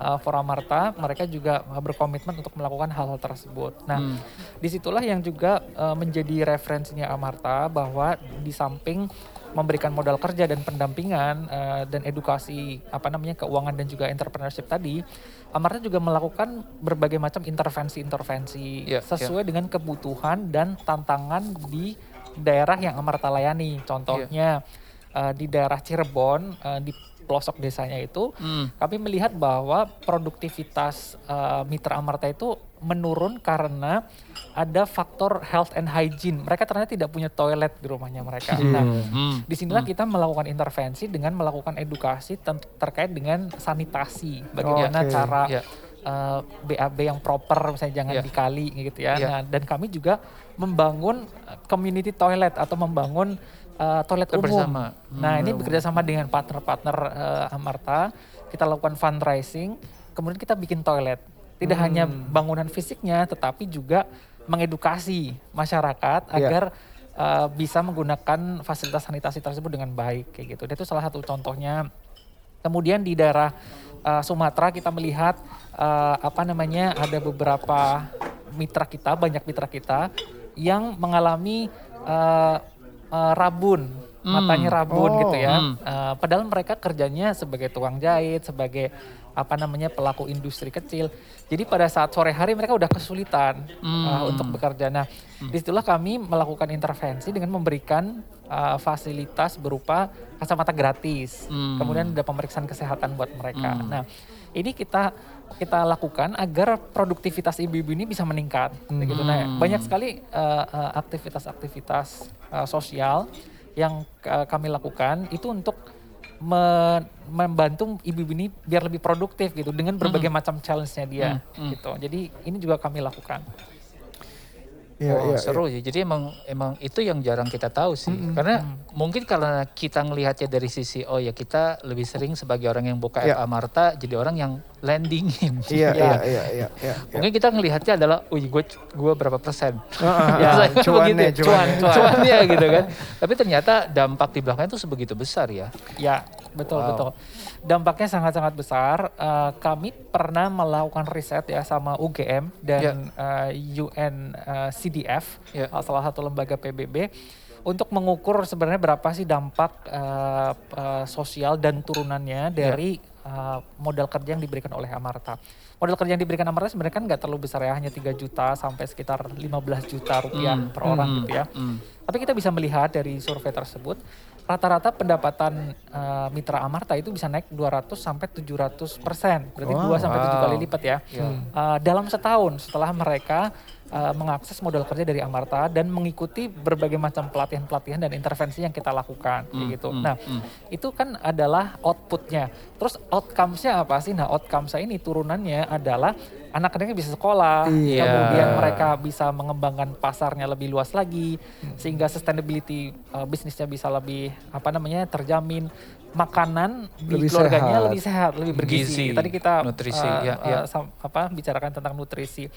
uh, for Amarta, mereka juga berkomitmen untuk melakukan hal-hal tersebut. Nah, hmm. di situlah yang juga uh, menjadi referensinya Amarta bahwa di samping memberikan modal kerja dan pendampingan uh, dan edukasi apa namanya keuangan dan juga entrepreneurship tadi, Amarta juga melakukan berbagai macam intervensi-intervensi yeah, sesuai yeah. dengan kebutuhan dan tantangan di daerah yang Amarta layani. Contohnya yeah. uh, di daerah Cirebon uh, di pelosok desanya itu, hmm. kami melihat bahwa produktivitas uh, mitra Amarta itu menurun karena ada faktor health and hygiene. Mereka ternyata tidak punya toilet di rumahnya mereka. Hmm. Nah, hmm. di sinilah hmm. kita melakukan intervensi dengan melakukan edukasi terkait dengan sanitasi. Bagaimana okay. cara yeah. uh, BAB yang proper, misalnya jangan yeah. dikali gitu ya. Yeah. Nah, dan kami juga membangun community toilet atau membangun uh, toilet umum. Bersama. Nah, hmm. ini bekerja sama dengan partner-partner uh, Amarta. Kita lakukan fundraising, kemudian kita bikin toilet. Tidak hmm. hanya bangunan fisiknya, tetapi juga mengedukasi masyarakat yeah. agar uh, bisa menggunakan fasilitas sanitasi tersebut dengan baik kayak gitu. Dan itu salah satu contohnya. Kemudian di daerah uh, Sumatera kita melihat uh, apa namanya ada beberapa mitra kita, banyak mitra kita yang mengalami uh, uh, rabun, hmm. matanya rabun oh. gitu ya. Hmm. Uh, padahal mereka kerjanya sebagai tukang jahit, sebagai apa namanya pelaku industri kecil. Jadi pada saat sore hari mereka udah kesulitan hmm. uh, untuk bekerja. Nah, hmm. di situlah kami melakukan intervensi dengan memberikan uh, fasilitas berupa kacamata gratis. Hmm. Kemudian ada pemeriksaan kesehatan buat mereka. Hmm. Nah, ini kita kita lakukan agar produktivitas ibu-ibu ini bisa meningkat. Hmm. Gitu. Nah, banyak sekali aktivitas-aktivitas uh, uh, uh, sosial yang uh, kami lakukan itu untuk me membantu ibu-ibu ini biar lebih produktif gitu dengan berbagai hmm. macam challenge-nya dia hmm. gitu. Jadi ini juga kami lakukan. Ya, oh, ya, seru ya. Jadi emang emang itu yang jarang kita tahu sih. Mm -hmm. Karena mm. mungkin karena kita ngelihatnya dari sisi oh ya kita lebih sering sebagai orang yang buka ya. Amarta jadi orang yang landingin. Iya, iya, iya, iya, iya. Mungkin kita ngelihatnya adalah, "Wih, gue gue berapa persen?" Uh, uh, ya, cuan, cuan, cuan, cuan, ya gitu kan. Tapi ternyata dampak di belakangnya itu sebegitu besar ya. Ya, betul, wow. betul dampaknya sangat-sangat besar. Uh, kami pernah melakukan riset ya sama UGM dan yeah. uh, UN uh, CDF, yeah. uh, salah satu lembaga PBB untuk mengukur sebenarnya berapa sih dampak uh, uh, sosial dan turunannya dari yeah. uh, modal kerja yang diberikan oleh Amarta. Modal kerja yang diberikan Amarta sebenarnya kan nggak terlalu besar ya, hanya 3 juta sampai sekitar 15 juta rupiah mm, per orang mm, gitu ya. Mm. Tapi kita bisa melihat dari survei tersebut rata-rata pendapatan uh, mitra Amarta itu bisa naik 200 sampai 700 persen, berarti oh, 2 sampai wow. 7 kali lipat ya. Yeah. Hmm. Uh, dalam setahun setelah mereka uh, mengakses modal kerja dari Amarta dan mengikuti berbagai macam pelatihan-pelatihan dan intervensi yang kita lakukan, mm, gitu. Mm, nah, mm. itu kan adalah outputnya. Terus outcomes-nya apa sih? Nah, outcomes-nya ini turunannya adalah anak-anaknya bisa sekolah, yeah. kemudian mereka bisa mengembangkan pasarnya lebih luas lagi, hmm. sehingga sustainability uh, bisnisnya bisa lebih apa namanya terjamin, makanan lebih di keluarganya sehat. lebih sehat, lebih bergizi. Gizi, Tadi kita nutrisi, uh, ya, ya. Uh, apa bicarakan tentang nutrisi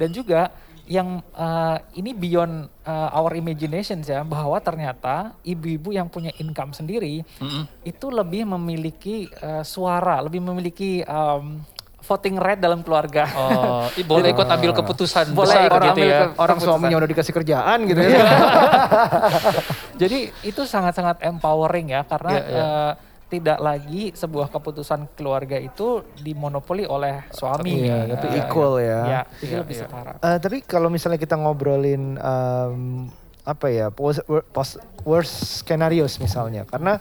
dan juga yang uh, ini beyond uh, our imagination ya bahwa ternyata ibu-ibu yang punya income sendiri mm -hmm. itu lebih memiliki uh, suara, lebih memiliki um, voting right dalam keluarga. Oh, boleh ikut ambil keputusan boleh besar orang gitu ya. Ke, orang suaminya udah dikasih kerjaan gitu ya. Jadi itu sangat-sangat empowering ya karena yeah, yeah. Uh, tidak lagi sebuah keputusan keluarga itu dimonopoli oleh suami. Iya, tapi Eh, equal ya. Ya, jadi Iya, lebih iya. setara. Eh, tapi kalau misalnya kita ngobrolin em, apa ya post, post worst scenarios misalnya, karena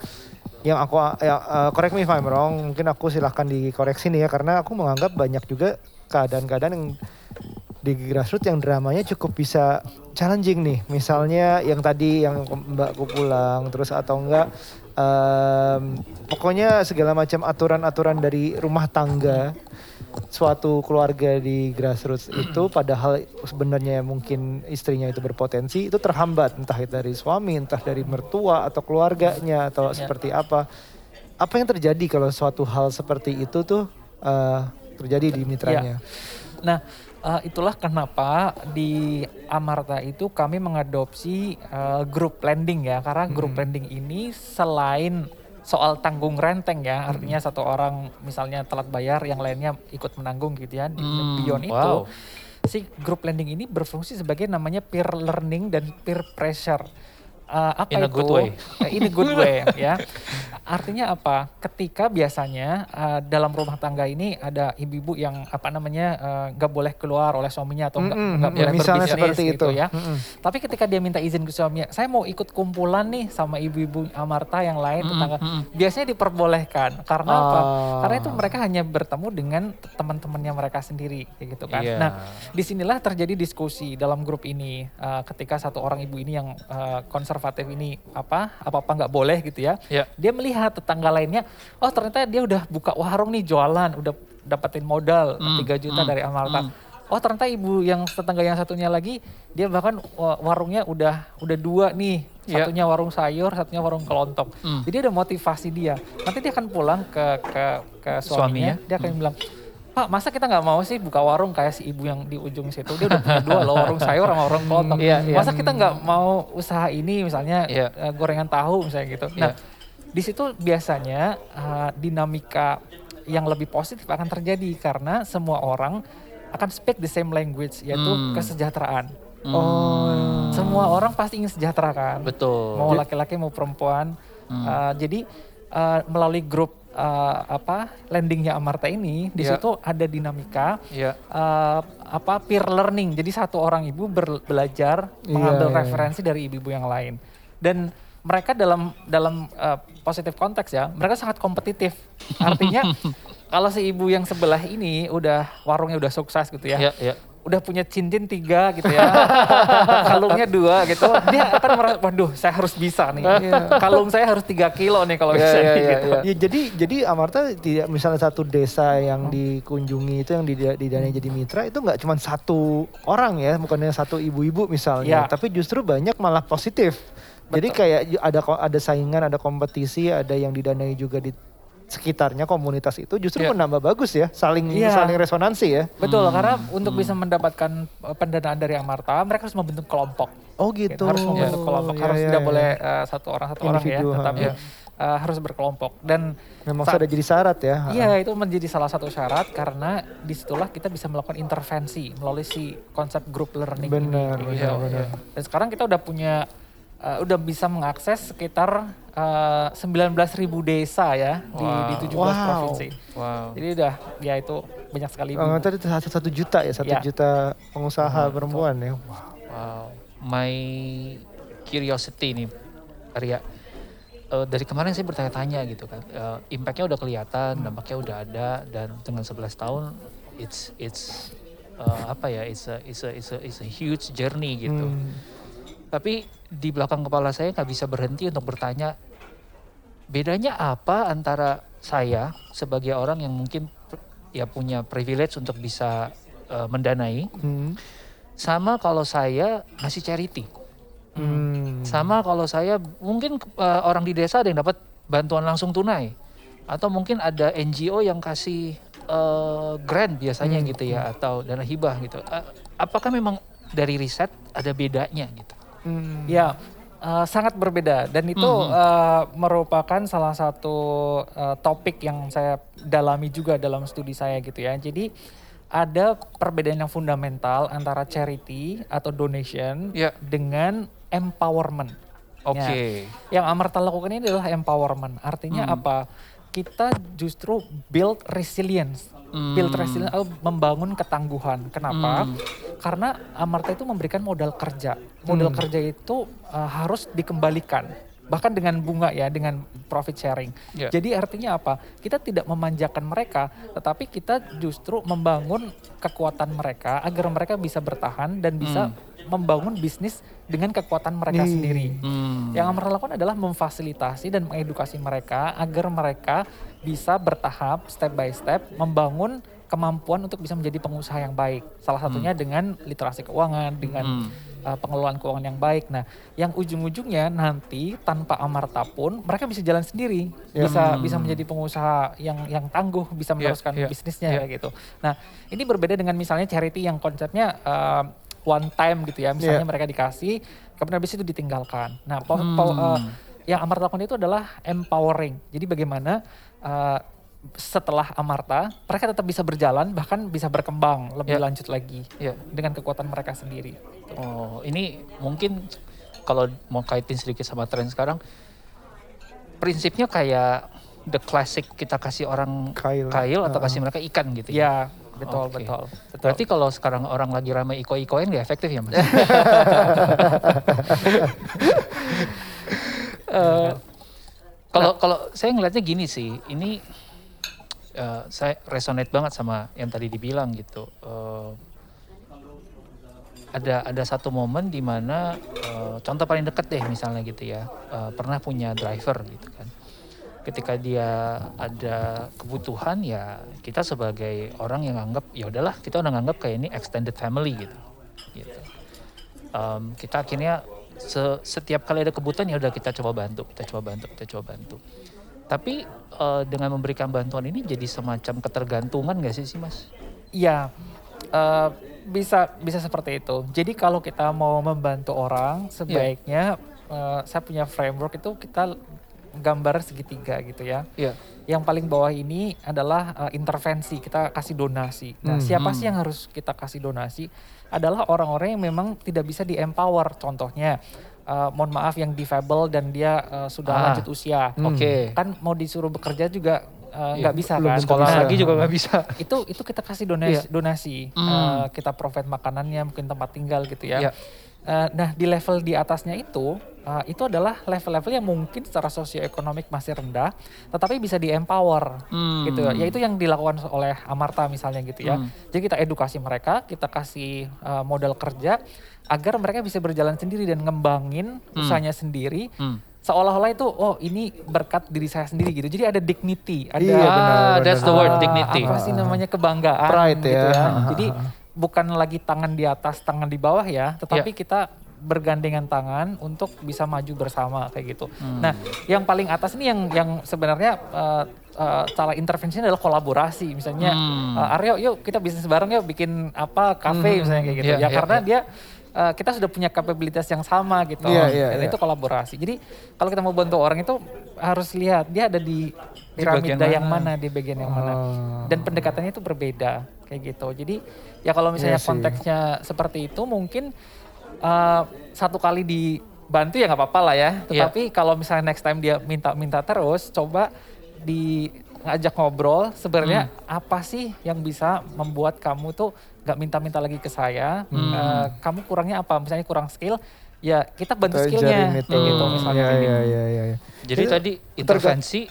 yang aku ya, eh, correct me if I'm wrong, mungkin aku silahkan dikoreksi nih ya, karena aku menganggap banyak juga keadaan-keadaan yang di grassroots yang dramanya cukup bisa challenging nih, misalnya yang tadi yang mbakku pulang, terus atau enggak em, pokoknya segala macam aturan-aturan dari rumah tangga suatu keluarga di grassroots itu padahal sebenarnya mungkin istrinya itu berpotensi itu terhambat. Entah itu dari suami entah dari mertua atau keluarganya atau seperti apa. Apa yang terjadi kalau suatu hal seperti itu tuh eh, terjadi di mitranya? Nah, eh, itulah kenapa di Amarta itu kami mengadopsi eh, group lending ya, karena group lending ini selain soal tanggung renteng ya, artinya satu orang misalnya telat bayar, yang lainnya ikut menanggung gitu ya. Di- Hmm, Beyond itu, wow. si group lending ini berfungsi sebagai namanya peer learning dan peer pressure. Eh, apa In a itu? good way. Eh, In a good way ya. Artinya apa? Ketika biasanya eh, dalam rumah tangga ini ada ibu-ibu yang apa namanya nggak boleh keluar oleh suaminya atau nggak nggak ya, boleh misalnya berbisnis seperti gitu itu. ya. Mm-mm. Tapi ketika dia minta izin ke suaminya, saya mau ikut kumpulan nih sama ibu-ibu Amarta yang lain tetangga. Biasanya diperbolehkan. Karena apa? Ah. Karena itu mereka hanya bertemu dengan teman-temannya mereka sendiri kayak gitu kan. Iya. Nah, di sinilah terjadi diskusi dalam grup ini Eh, ketika satu orang ibu ini yang eh, konservatif ini apa apa apa nggak boleh gitu ya Ya. dia melihat tetangga lainnya oh ternyata dia udah buka warung nih jualan udah dapetin modal Hmm, 3 juta hmm, dari Amarta hmm. oh ternyata ibu yang tetangga yang satunya lagi dia bahkan wa- warungnya udah udah dua nih Ya. satunya warung sayur satunya warung kelontong Hmm. jadi ada motivasi dia nanti dia akan pulang ke ke ke suaminya, Suaminya. dia akan bilang Pak, masa kita nggak mau sih buka warung kayak si ibu yang di ujung situ? Dia udah punya dua loh, warung sayur sama warung kelontong. Iya, iya. Masa kita nggak mau usaha ini misalnya Iya. eh, gorengan tahu misalnya gitu. Nah, di situ biasanya eh, dinamika yang lebih positif akan terjadi karena semua orang akan speak the same language yaitu Hmm. kesejahteraan. oh Semua orang pasti ingin sejahtera kan. Betul. Mau laki-laki mau perempuan. Hmm. Eh, jadi eh, melalui grup eh, apa lendingnya Amarta ini di Iya. situ ada dinamika Iya. eh, apa peer learning. Jadi satu orang ibu belajar Iya, mengambil iya, referensi dari ibu-ibu yang lain. Dan mereka dalam dalam eh, positif konteks ya, mereka sangat kompetitif. Artinya kalau si ibu yang sebelah ini udah warungnya udah sukses gitu ya, Iya, iya. udah punya cincin tiga gitu ya, kalungnya dua gitu, dia akan merasa, waduh saya harus bisa nih, kalung saya harus tiga kilo nih kalau Iya, bisa iya, nih," iya, gitu. iya. Ya, jadi jadi Amarta tidak misalnya satu desa yang dikunjungi itu yang dida- didanai jadi mitra itu nggak cuma satu orang ya, bukannya satu ibu-ibu misalnya, Ya. tapi justru banyak malah positif. Jadi kayak ada ada saingan, ada kompetisi, ada yang didanai juga di sekitarnya komunitas itu justru Ya. menambah bagus ya, saling Iya. saling resonansi ya. Betul, karena untuk bisa mendapatkan uh, pendanaan dari Amarta, mereka harus membentuk kelompok. Oh gitu. Harus membentuk kelompok, Ya, harus ya, tidak ya. boleh uh, satu orang satu orang ya, Individu, tetapi Ya. uh, harus berkelompok. Dan Memang sudah jadi syarat ya. Iya, itu menjadi salah satu syarat karena di situlah kita bisa melakukan intervensi melalui si konsep group learning Benar, ini. benar, gitu. benar. Dan sekarang kita udah punya, uh, udah bisa mengakses sekitar uh, 19.000 desa ya di, di 17 Wow. provinsi. Wow. Jadi udah, ya itu banyak sekali. Oh, tadi satu, satu juta ya, satu Ya. juta pengusaha perempuan ya. Wow. Wow, my curiosity nih, Arya. Eh, dari kemarin saya bertanya-tanya gitu kan, Eh, impactnya udah kelihatan, dampaknya udah ada, dan dengan 11 tahun, it's it's eh, apa ya, it's a it's a it's a, it's a huge journey gitu. Hmm. Tapi di belakang kepala saya nggak bisa berhenti untuk bertanya, bedanya apa antara saya sebagai orang yang mungkin ya punya privilege untuk bisa eh, mendanai, Hmm. sama kalau saya ngasih charity. Hmm. Sama kalau saya mungkin eh, orang di desa ada yang dapat bantuan langsung tunai atau mungkin ada NGO yang kasih eh, grant biasanya Hmm. gitu ya atau dana hibah gitu. Eh, apakah memang dari riset ada bedanya gitu? Hmm. Ya, eh, sangat berbeda dan itu Mhm. eh, merupakan salah satu eh, topik yang saya dalami juga dalam studi saya gitu ya. Jadi ada perbedaan yang fundamental antara charity atau donation Ya. dengan empowerment. Oke. Yang Amarta lakukan ini adalah empowerment. Artinya Hmm. apa? Kita justru build resilience. Build Hmm. resilience atau membangun ketangguhan. Kenapa? Hmm. Karena Amarta itu memberikan modal kerja. Modal Hmm. kerja itu uh, harus dikembalikan. Bahkan dengan bunga ya, dengan profit sharing. Ya. Jadi artinya apa? Kita tidak memanjakan mereka, tetapi kita justru membangun kekuatan mereka agar mereka bisa bertahan dan bisa membangun bisnis dengan kekuatan mereka Nih. sendiri. Hmm. Yang Amarta lakukan adalah memfasilitasi dan mengedukasi mereka agar mereka bisa bertahap step by step membangun kemampuan untuk bisa menjadi pengusaha yang baik. Salah satunya dengan literasi keuangan, dengan Hmm. uh, pengelolaan keuangan yang baik. Nah, yang ujung-ujungnya nanti tanpa Amarta pun mereka bisa jalan sendiri, Ya. bisa Hmm. bisa menjadi pengusaha yang yang tangguh, bisa Ya, meneruskan ya, bisnisnya ya. kayak gitu. Nah, ini berbeda dengan misalnya charity yang konsepnya uh, one time gitu ya. Misalnya Ya. mereka dikasih, kemudian habis itu ditinggalkan. Nah, po- Hmm. po- uh, yang Amarta lakukan itu adalah empowering. Jadi bagaimana uh, setelah Amarta, mereka tetap bisa berjalan, bahkan bisa berkembang lebih Ya. lanjut lagi Ya. dengan kekuatan mereka sendiri. Oh, ini mungkin kalau mau kaitin sedikit sama tren sekarang, prinsipnya kayak the classic kita kasih orang Kail. kail atau Uh-uh. kasih mereka ikan gitu ya. Ya, betul, Oke. betul, betul. Berarti kalau sekarang orang lagi ramai iko-ikoin gak efektif ya mas? Eh, Kalau kalau saya ngelihatnya gini sih, ini eh, saya resonate banget sama yang tadi dibilang gitu. Eh, ada ada satu momen di mana eh, contoh paling deket deh misalnya gitu ya, eh, pernah punya driver gitu kan. Ketika dia ada kebutuhan ya kita sebagai orang yang anggap ya udahlah kita udah nganggap kayak ini extended family gitu. gitu. Em, kita akhirnya se- setiap kali ada kebutuhan ya udah kita coba bantu, kita coba bantu, kita coba bantu. Tapi eh, dengan memberikan bantuan ini jadi semacam ketergantungan gak sih sih mas? Iya, eh, bisa bisa seperti itu. Jadi kalau kita mau membantu orang, sebaiknya eh, saya punya framework itu kita gambar segitiga gitu ya. Iya. Yang paling bawah ini adalah eh, intervensi, kita kasih donasi. Nah, Hmm. siapa sih yang harus kita kasih donasi? Adalah orang-orang yang memang tidak bisa di-empower. Contohnya, eh, mohon maaf yang difabel dan dia eh, sudah Ah. lanjut usia. Hmm. Oke. Kan mau disuruh bekerja juga eh, Iya, nggak bisa belum kan? Sekolah bisa. lagi juga nggak bisa. itu itu kita kasih donasi Iya. donasi Hmm. Eh, kita provide makanannya mungkin tempat tinggal gitu ya Iya. Eh, nah di level di atasnya itu eh, itu adalah level-level yang mungkin secara sosioekonomik masih rendah tetapi bisa di empower Hmm. gitu ya yaitu yang dilakukan oleh Amarta misalnya gitu ya Hmm. jadi kita edukasi mereka kita kasih eh, modal kerja agar mereka bisa berjalan sendiri dan ngembangin usahanya sendiri Hmm. seolah-olah itu oh ini berkat diri saya sendiri gitu jadi ada dignity ada Iya, benar, ah, benar. that's the word Ah, dignity. Apa sih namanya kebanggaan Pride gitu ya. ya. Ah, Jadi bukan lagi tangan di atas, tangan di bawah ya, tetapi Iya. kita bergandengan tangan untuk bisa maju bersama kayak gitu. Hmm. Nah, yang paling atas ini yang yang sebenarnya uh, uh, cara intervensinya adalah kolaborasi. Misalnya, Hmm. uh, Aryo, yuk kita bisnis bareng yuk bikin apa kafe misalnya kayak gitu. Iya, ya iya, karena iya. dia uh, kita sudah punya kapabilitas yang sama gitu. Iya, iya, Dan iya. itu kolaborasi. Jadi kalau kita mau bantu orang itu harus lihat dia ada di piramida yang mana? mana, di bagian yang mana. Oh. Dan pendekatannya itu berbeda kayak gitu. Jadi ya kalau misalnya Iya sih. konteksnya seperti itu mungkin uh, satu kali dibantu ya nggak apa-apa lah ya. Iya. Tetapi kalau misalnya next time dia minta-minta terus, coba di ngajak ngobrol sebenarnya Hmm. apa sih yang bisa membuat kamu tuh nggak minta-minta lagi ke saya Hmm. Uh, kamu kurangnya apa misalnya kurang skill ya kita bantu Kita skillnya itu. gitu Hmm. misalnya Iya, iya, gitu. iya, iya, iya. Jadi Itu tadi intervensi,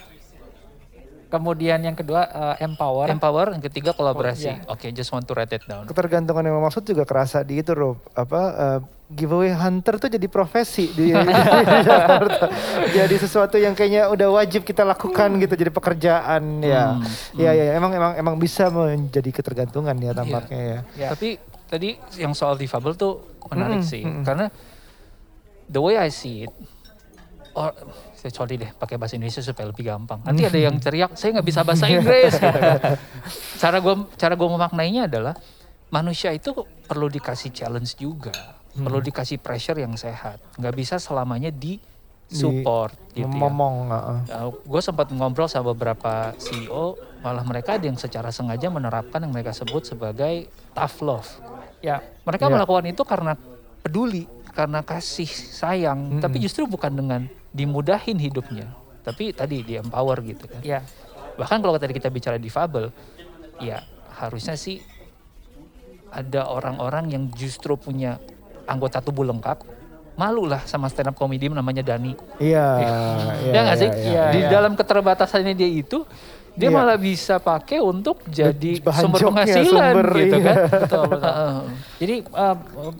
kemudian yang kedua uh, empower empower, yang ketiga kolaborasi. iya. Oke, just want to write it down. ketergantungan yang maksud juga kerasa di itu Rob apa eh, giveaway hunter tuh jadi profesi di, di Jakarta. jadi sesuatu yang kayaknya udah wajib kita lakukan gitu jadi pekerjaan ya Hmm, ya ya emang emang emang bisa menjadi ketergantungan ya tampaknya ya Ya. Tapi tadi yang soal difabel tuh menarik Mm-mm, sih, mm-mm. karena the way I see it, or saya sorry deh pakai bahasa Indonesia supaya lebih gampang. Nanti ada yang teriak, saya nggak bisa bahasa Inggris. gitu. Cara gue cara gue memaknainya adalah manusia itu perlu dikasih challenge juga, perlu dikasih pressure yang sehat. Nggak bisa selamanya di support gitu ya. ngomong uh, gue sempat ngobrol sama beberapa CEO, malah mereka ada yang secara sengaja menerapkan yang mereka sebut sebagai tough love. ya Mereka Iya. melakukan itu karena peduli, karena kasih sayang, Mm-mm. tapi justru bukan dengan dimudahin hidupnya, tapi tadi di empower gitu kan. Ya, Bahkan kalau tadi kita bicara difabel, ya harusnya sih ada orang-orang yang justru punya anggota tubuh lengkap, malu lah sama stand up comedy namanya Dani. Iya. ya nggak sih? iya, Di iya. dalam keterbatasannya dia itu, dia Iya. malah bisa pakai untuk jadi Bahan sumber penghasilan sumber, gitu iya. kan. betul betul. Jadi eh,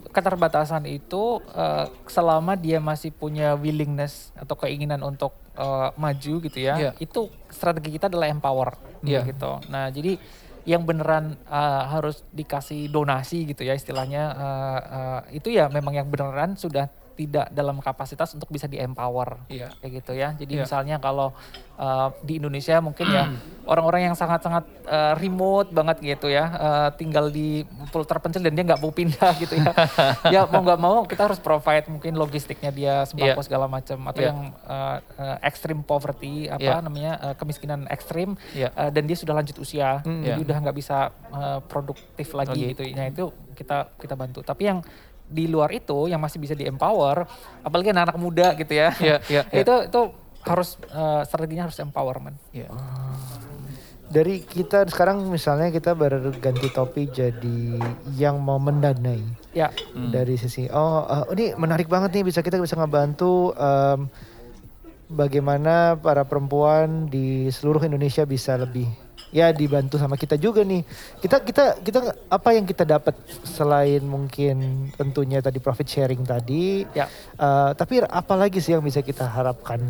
keterbatasan itu eh, selama dia masih punya willingness atau keinginan untuk eh, maju gitu ya, Iya. itu strategi kita adalah empower Iya. gitu. Nah jadi yang beneran eh, harus dikasih donasi gitu ya istilahnya eh, eh, itu ya memang yang beneran sudah tidak dalam kapasitas untuk bisa di empower Iya. kayak gitu ya. Jadi Iya. misalnya kalau uh, di Indonesia mungkin ya orang-orang yang sangat-sangat uh, remote banget gitu ya, uh, tinggal di pulau terpencil dan dia nggak mau pindah gitu ya. ya mau nggak mau kita harus provide mungkin logistiknya dia sembako Iya. segala macam atau Iya. yang uh, uh, extreme poverty apa Iya. namanya uh, kemiskinan ekstrim Iya. uh, dan dia sudah lanjut usia, Mm. jadi Iya. udah nggak bisa uh, produktif lagi Lagi. gitu. Nah itu kita kita bantu. Tapi yang di luar itu yang masih bisa di empower, apalagi anak-anak muda gitu ya. Iya, iya, iya. itu itu harus eh, strateginya harus empowerment. Iya. Dari kita sekarang misalnya kita berganti topik jadi yang mau mendanai. Ya, Hmm. dari sisi oh eh, ini menarik banget nih bisa kita bisa ngebantu em, bagaimana para perempuan di seluruh Indonesia bisa lebih ya dibantu sama kita juga nih kita kita kita apa yang kita dapat selain mungkin tentunya tadi profit sharing tadi ya. eh, tapi apa lagi sih yang bisa kita harapkan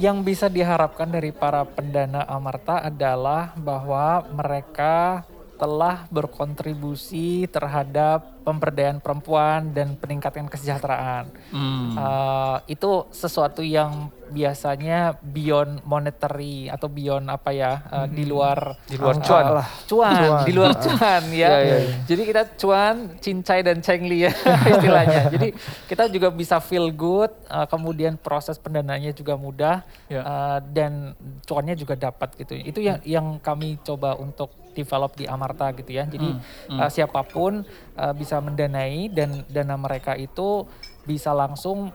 Yang bisa diharapkan dari para pendana Amarta adalah bahwa mereka telah berkontribusi terhadap pemberdayaan perempuan dan peningkatan kesejahteraan. Hmm. Uh, itu sesuatu yang biasanya beyond monetary atau beyond apa ya uh, di luar Di luar uh, cuan lah. cuan, Cuan. di luar cuan ya. Iya, iya, iya. Jadi kita cuan, cincai dan cengli ya istilahnya. Jadi kita juga bisa feel good, uh, kemudian proses pendananya juga mudah Ya. uh, dan cuannya juga dapat gitu. Itu yang yang kami coba untuk develop di Amarta gitu ya. Jadi Hmm, uh, siapa pun uh, bisa mendanai dan dana mereka itu bisa langsung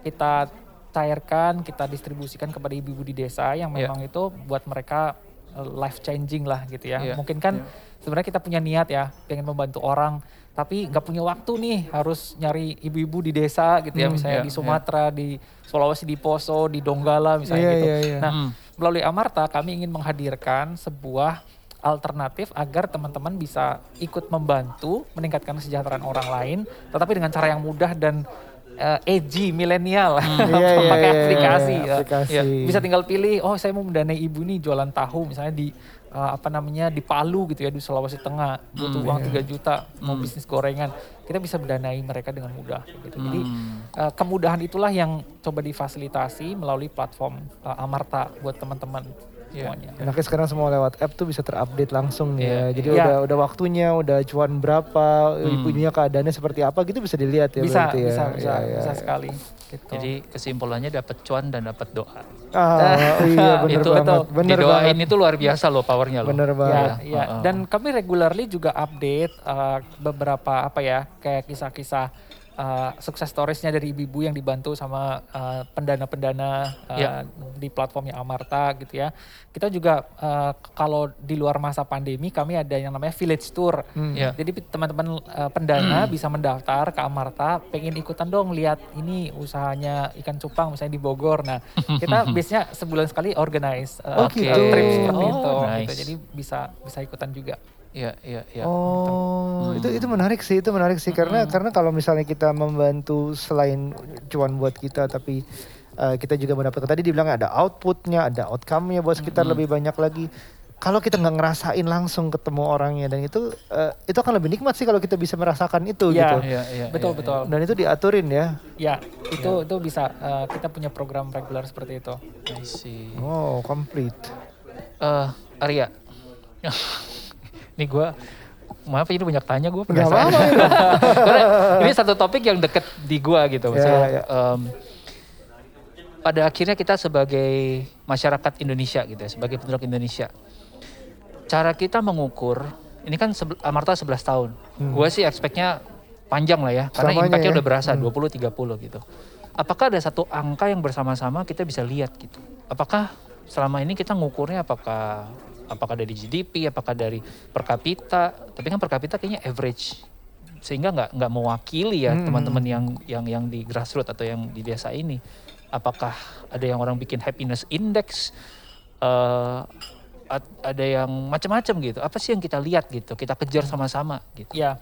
kita cairkan, kita distribusikan kepada ibu-ibu di desa yang Ya. memang itu buat mereka life changing lah gitu ya. Ya, Mungkin kan ya. sebenarnya kita punya niat ya, pengen membantu orang, tapi nggak punya waktu nih, harus nyari ibu-ibu di desa gitu ya, Hmm, misalnya ya, di. Sumatera, di Sulawesi, di Poso, di Donggala misalnya Iya, gitu. iya, iya. Nah, Hmm. melalui Amarta kami ingin menghadirkan sebuah alternatif agar teman-teman bisa ikut membantu meningkatkan kesejahteraan orang lain, tetapi dengan cara yang mudah dan eh, edgy milenial Iya, iya, pakai iya, iya, aplikasi. iya, ya. aplikasi. Ya, bisa tinggal pilih, oh saya mau mendanai ibu nih jualan tahu misalnya di eh, apa namanya di Palu gitu ya di Sulawesi Tengah butuh Hmm, uang iya. 3 juta mau Hmm. bisnis gorengan kita bisa mendanai mereka dengan mudah gitu. Jadi Hmm. eh, kemudahan itulah yang coba difasilitasi melalui platform eh, Amarta buat teman-teman Iya. semuanya. Enaknya sekarang semua lewat app tuh bisa terupdate langsung ya. Iya, Jadi iya. udah udah waktunya, udah cuan berapa, Hmm. ibunya keadaannya seperti apa gitu bisa dilihat ya bisa berarti ya. bisa bisa iya, bisa sekali gitu. Jadi kesimpulannya dapat cuan dan dapat doa. Ah, iya bener itu banget. betul. Bener Didoain banget. itu luar biasa loh powernya loh. Bener Ya, banget. ya. Heeh. Dan kami regularly juga update uh, beberapa apa ya kayak kisah-kisah uh, sukses storiesnya dari ibu-ibu yang dibantu sama uh, pendana-pendana uh, Ya. di platformnya Amarta gitu ya. Kita juga uh, kalau di luar masa pandemi kami ada yang namanya village tour. Hmm. Ya. Jadi teman-teman uh, pendana bisa mendaftar ke Amarta, pengen ikutan dong lihat ini usahanya ikan cupang misalnya di Bogor. Nah, kita biasanya sebulan sekali organize uh, Oh, gitu. trip seperti Oh, itu. nice. gitu. Jadi bisa bisa ikutan juga. Iya, iya, iya. Oh, Hmm. itu itu menarik sih, itu menarik sih karena karena kalau misalnya kita membantu selain cuan buat kita tapi uh, kita juga mendapatkan tadi dibilang ada outputnya, ada outcome-nya buat sekitar lebih banyak lagi. Kalau kita nggak ngerasain langsung ketemu orangnya dan itu uh, itu akan lebih nikmat sih kalau kita bisa merasakan itu Iya. gitu. Iya, iya, betul iya, betul. Dan itu diaturin ya. Ya, itu itu bisa uh, kita punya program reguler seperti itu. iya. I see. Oh, complete. Eh, Arya. Ini gue maaf ini banyak tanya gue penasaran. ya. Karena ini satu topik yang deket di gue gitu. Maksudnya, Ya, ya. em, pada akhirnya kita sebagai masyarakat Indonesia gitu ya, sebagai penduduk Indonesia, cara kita mengukur ini kan sebel- Amarta 11 tahun. Hmm. Gue sih expectnya panjang lah ya karena impactnya ya. udah berasa Hmm. 20 30 gitu. Apakah ada satu angka yang bersama-sama kita bisa lihat gitu? Apakah selama ini kita ngukurnya apakah apakah dari GDP, apakah dari per kapita? Tapi kan per kapita kayaknya average sehingga nggak nggak mewakili ya Hmm. teman-teman yang yang yang di grassroots atau yang di desa ini. Apakah ada yang orang bikin happiness index? eh, at- ada yang macam-macam gitu. Apa sih yang kita lihat gitu? Kita kejar sama-sama gitu. Ya,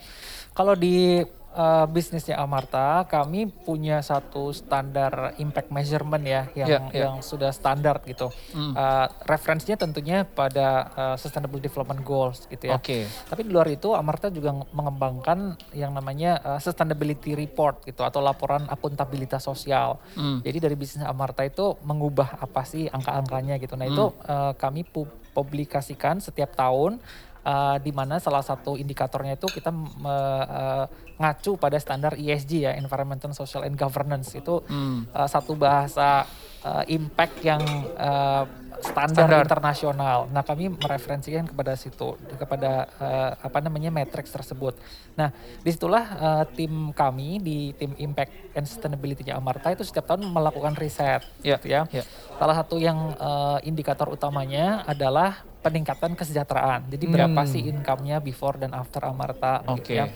kalau di uh, bisnisnya Amarta, kami punya satu standar impact measurement ya, yang Ya, ya. yang sudah standar gitu. Hmm. Uh, referensinya tentunya pada uh, Sustainable Development Goals gitu ya. Oke. Tapi di luar itu Amarta juga nge- mengembangkan yang namanya uh, sustainability report gitu atau laporan akuntabilitas sosial. Hmm. Jadi dari bisnis Amarta itu mengubah apa sih angka-angkanya gitu. Nah itu uh, kami pu- publikasikan setiap tahun. Uh, di mana salah satu indikatornya itu kita me- uh, ngacu pada standar ESG ya, Environmental, Social, and Governance itu Hmm. uh, satu bahasa uh, impact yang uh, standar, Standar. internasional. Nah, kami mereferensikan kepada situ, kepada uh, apa namanya matrix tersebut. Nah, di situlah uh, tim kami di tim Impact and Sustainability-nya Amarta itu setiap tahun melakukan riset, Ya, gitu ya. ya. Salah satu yang uh, indikator utamanya adalah peningkatan kesejahteraan. Jadi berapa Hmm. sih income-nya before dan after Amarta, gitu Oke. ya.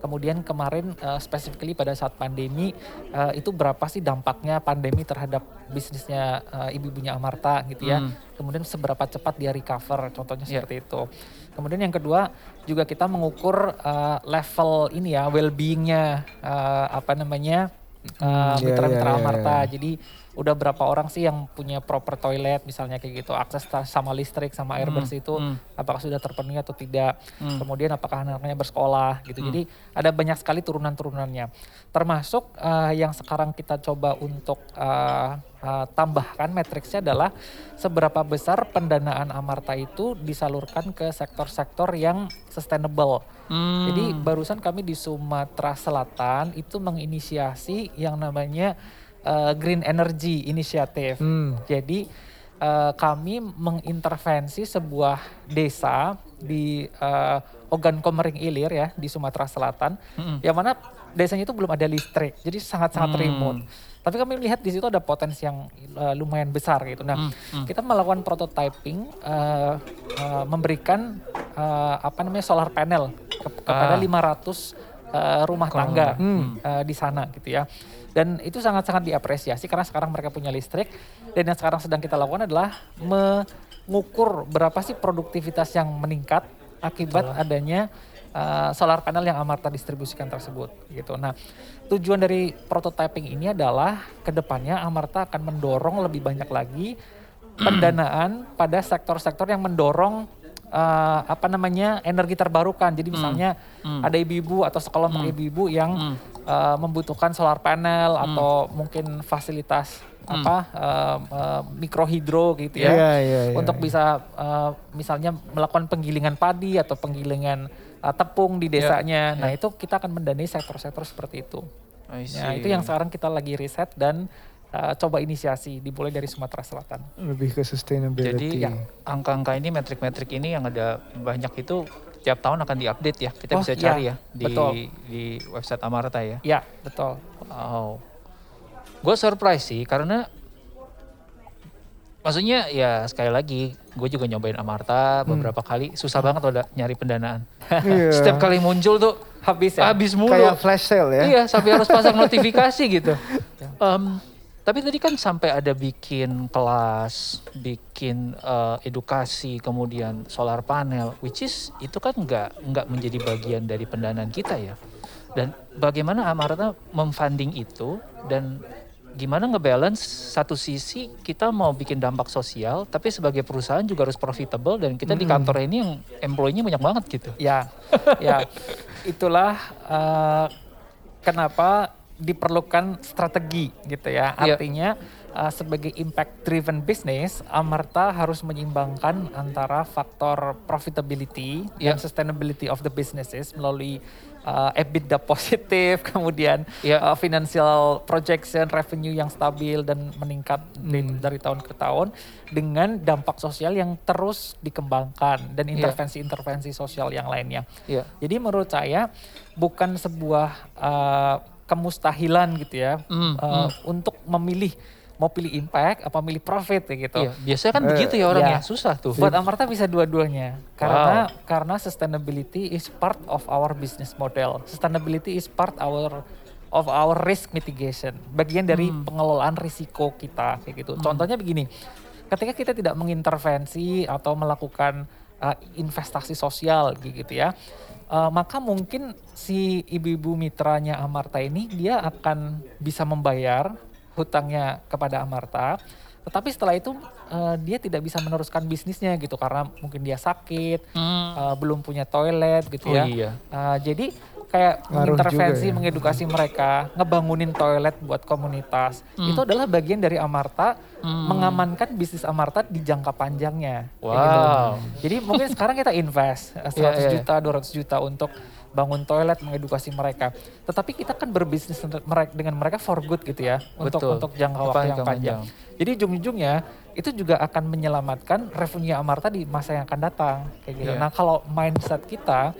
Kemudian kemarin uh, specifically pada saat pandemi uh, itu berapa sih dampaknya pandemi terhadap bisnisnya uh, ibu-ibunya Amarta gitu ya. Hmm. Kemudian seberapa cepat dia recover contohnya Ya. seperti itu. Kemudian yang kedua juga kita mengukur uh, level ini ya well-beingnya uh, apa namanya uh, Hmm, iya, mitra-mitra iya, iya, Amarta. iya. Jadi udah berapa orang sih yang punya proper toilet misalnya kayak gitu, akses sama listrik sama air Hmm, bersih itu hmm. apakah sudah terpenuhi atau tidak. Hmm. Kemudian apakah anak-anaknya bersekolah gitu. Jadi ada banyak sekali turunan-turunannya. Termasuk eh, yang sekarang kita coba untuk eh, eh, tambahkan matriksnya adalah seberapa besar pendanaan Amarta itu disalurkan ke sektor-sektor yang sustainable. Hmm. Jadi barusan kami di Sumatera Selatan itu menginisiasi yang namanya eh, Green Energy Initiative. Hmm. Jadi eh, kami mengintervensi sebuah desa di eh, Ogan Komering Ilir ya di Sumatera Selatan, Mm-mm. yang mana desanya itu belum ada listrik, jadi sangat-sangat Hmm. remote. Tapi kami melihat di situ ada potensi yang eh, lumayan besar gitu. Nah, Hmm, hmm. kita melakukan prototyping, eh, eh, memberikan eh, apa namanya solar panel ke- kepada Ah. 500 eh, rumah tangga Hmm. eh, di sana gitu ya. Dan itu sangat-sangat diapresiasi karena sekarang mereka punya listrik dan yang sekarang sedang kita lakukan adalah mengukur berapa sih produktivitas yang meningkat akibat adanya uh, solar panel yang Amarta distribusikan tersebut gitu. Nah, tujuan dari prototyping ini adalah ke depannya Amarta akan mendorong lebih banyak lagi pendanaan pada sektor-sektor yang mendorong uh, apa namanya energi terbarukan. Jadi misalnya Hmm. ada ibu-ibu atau sekelompok ibu-ibu yang Hmm. Uh, membutuhkan solar panel atau mungkin fasilitas apa uh, uh, mikrohidro gitu ya Iya, iya, iya, untuk iya. bisa uh, misalnya melakukan penggilingan padi atau penggilingan uh, tepung di desanya. Nah itu kita akan mendanai sektor-sektor seperti itu. Nah itu yang sekarang kita lagi riset dan uh, coba inisiasi dimulai dari Sumatera Selatan. Lebih ke sustainability. Jadi ya, angka-angka ini, metrik-metrik ini yang ada banyak itu tiap tahun akan diupdate ya. Kita Oh, bisa iya, cari ya di betul. di website Amarta ya. Ya betul. Wow. Gue surprise sih karena maksudnya ya sekali lagi gue juga nyobain Amarta beberapa kali susah banget udah nyari pendanaan. Iya. Setiap kali muncul tuh Habis ya. habis mulu. Kayak flash sale ya. Iya, sampai harus pasang notifikasi gitu. Em, tapi tadi kan sampai ada bikin kelas, bikin eh, edukasi, kemudian solar panel, which is itu kan nggak nggak menjadi bagian dari pendanaan kita ya. Dan bagaimana Amarta memfunding itu dan gimana ngebalance satu sisi kita mau bikin dampak sosial, tapi sebagai perusahaan juga harus profitable dan kita di kantor ini yang employee-nya banyak banget gitu. Ya, ya, itulah eh, kenapa diperlukan strategi gitu ya. Iya. Artinya uh, sebagai impact driven business, Amarta harus menyeimbangkan antara faktor profitability Yeah. dan sustainability of the businesses melalui uh, EBITDA positif, kemudian Yeah. uh, financial projection revenue yang stabil dan meningkat di- Hmm. dari tahun ke tahun dengan dampak sosial yang terus dikembangkan dan Yeah. intervensi-intervensi sosial yang lainnya. Iya. Jadi menurut saya bukan sebuah uh, kemustahilan gitu ya Hmm, uh, untuk memilih mau pilih impact apa milih profit ya gitu. Iya, biasanya kan Eh, begitu ya orang iya. ya, susah tuh. Buat Amarta bisa dua-duanya karena karena sustainability is part of our business model. Sustainability is part our of our risk mitigation, bagian dari pengelolaan risiko kita kayak gitu. Contohnya begini, ketika kita tidak mengintervensi atau melakukan uh, investasi sosial gitu ya, uh, maka mungkin si ibu-ibu mitranya Amarta ini dia akan bisa membayar hutangnya kepada Amarta, tetapi setelah itu uh, dia tidak bisa meneruskan bisnisnya gitu karena mungkin dia sakit, Hmm. uh, belum punya toilet gitu Oh ya. iya. Uh, jadi kayak Ngaruh intervensi ya. mengedukasi mereka, ngebangunin toilet buat komunitas. Hmm. Itu adalah bagian dari Amarta mengamankan bisnis Amarta di jangka panjangnya. gitu. Wow. Jadi mungkin sekarang kita invest uh, 100 Iya, iya. juta, 200 juta untuk bangun toilet, mengedukasi mereka. Tetapi kita kan berbisnis dengan mereka for good gitu ya, untuk Betul. untuk jangka waktu yang panjang. panjang. Jadi ujung-ujungnya itu juga akan menyelamatkan revenue Amarta di masa yang akan datang kayak gitu. Iya. Nah, kalau mindset kita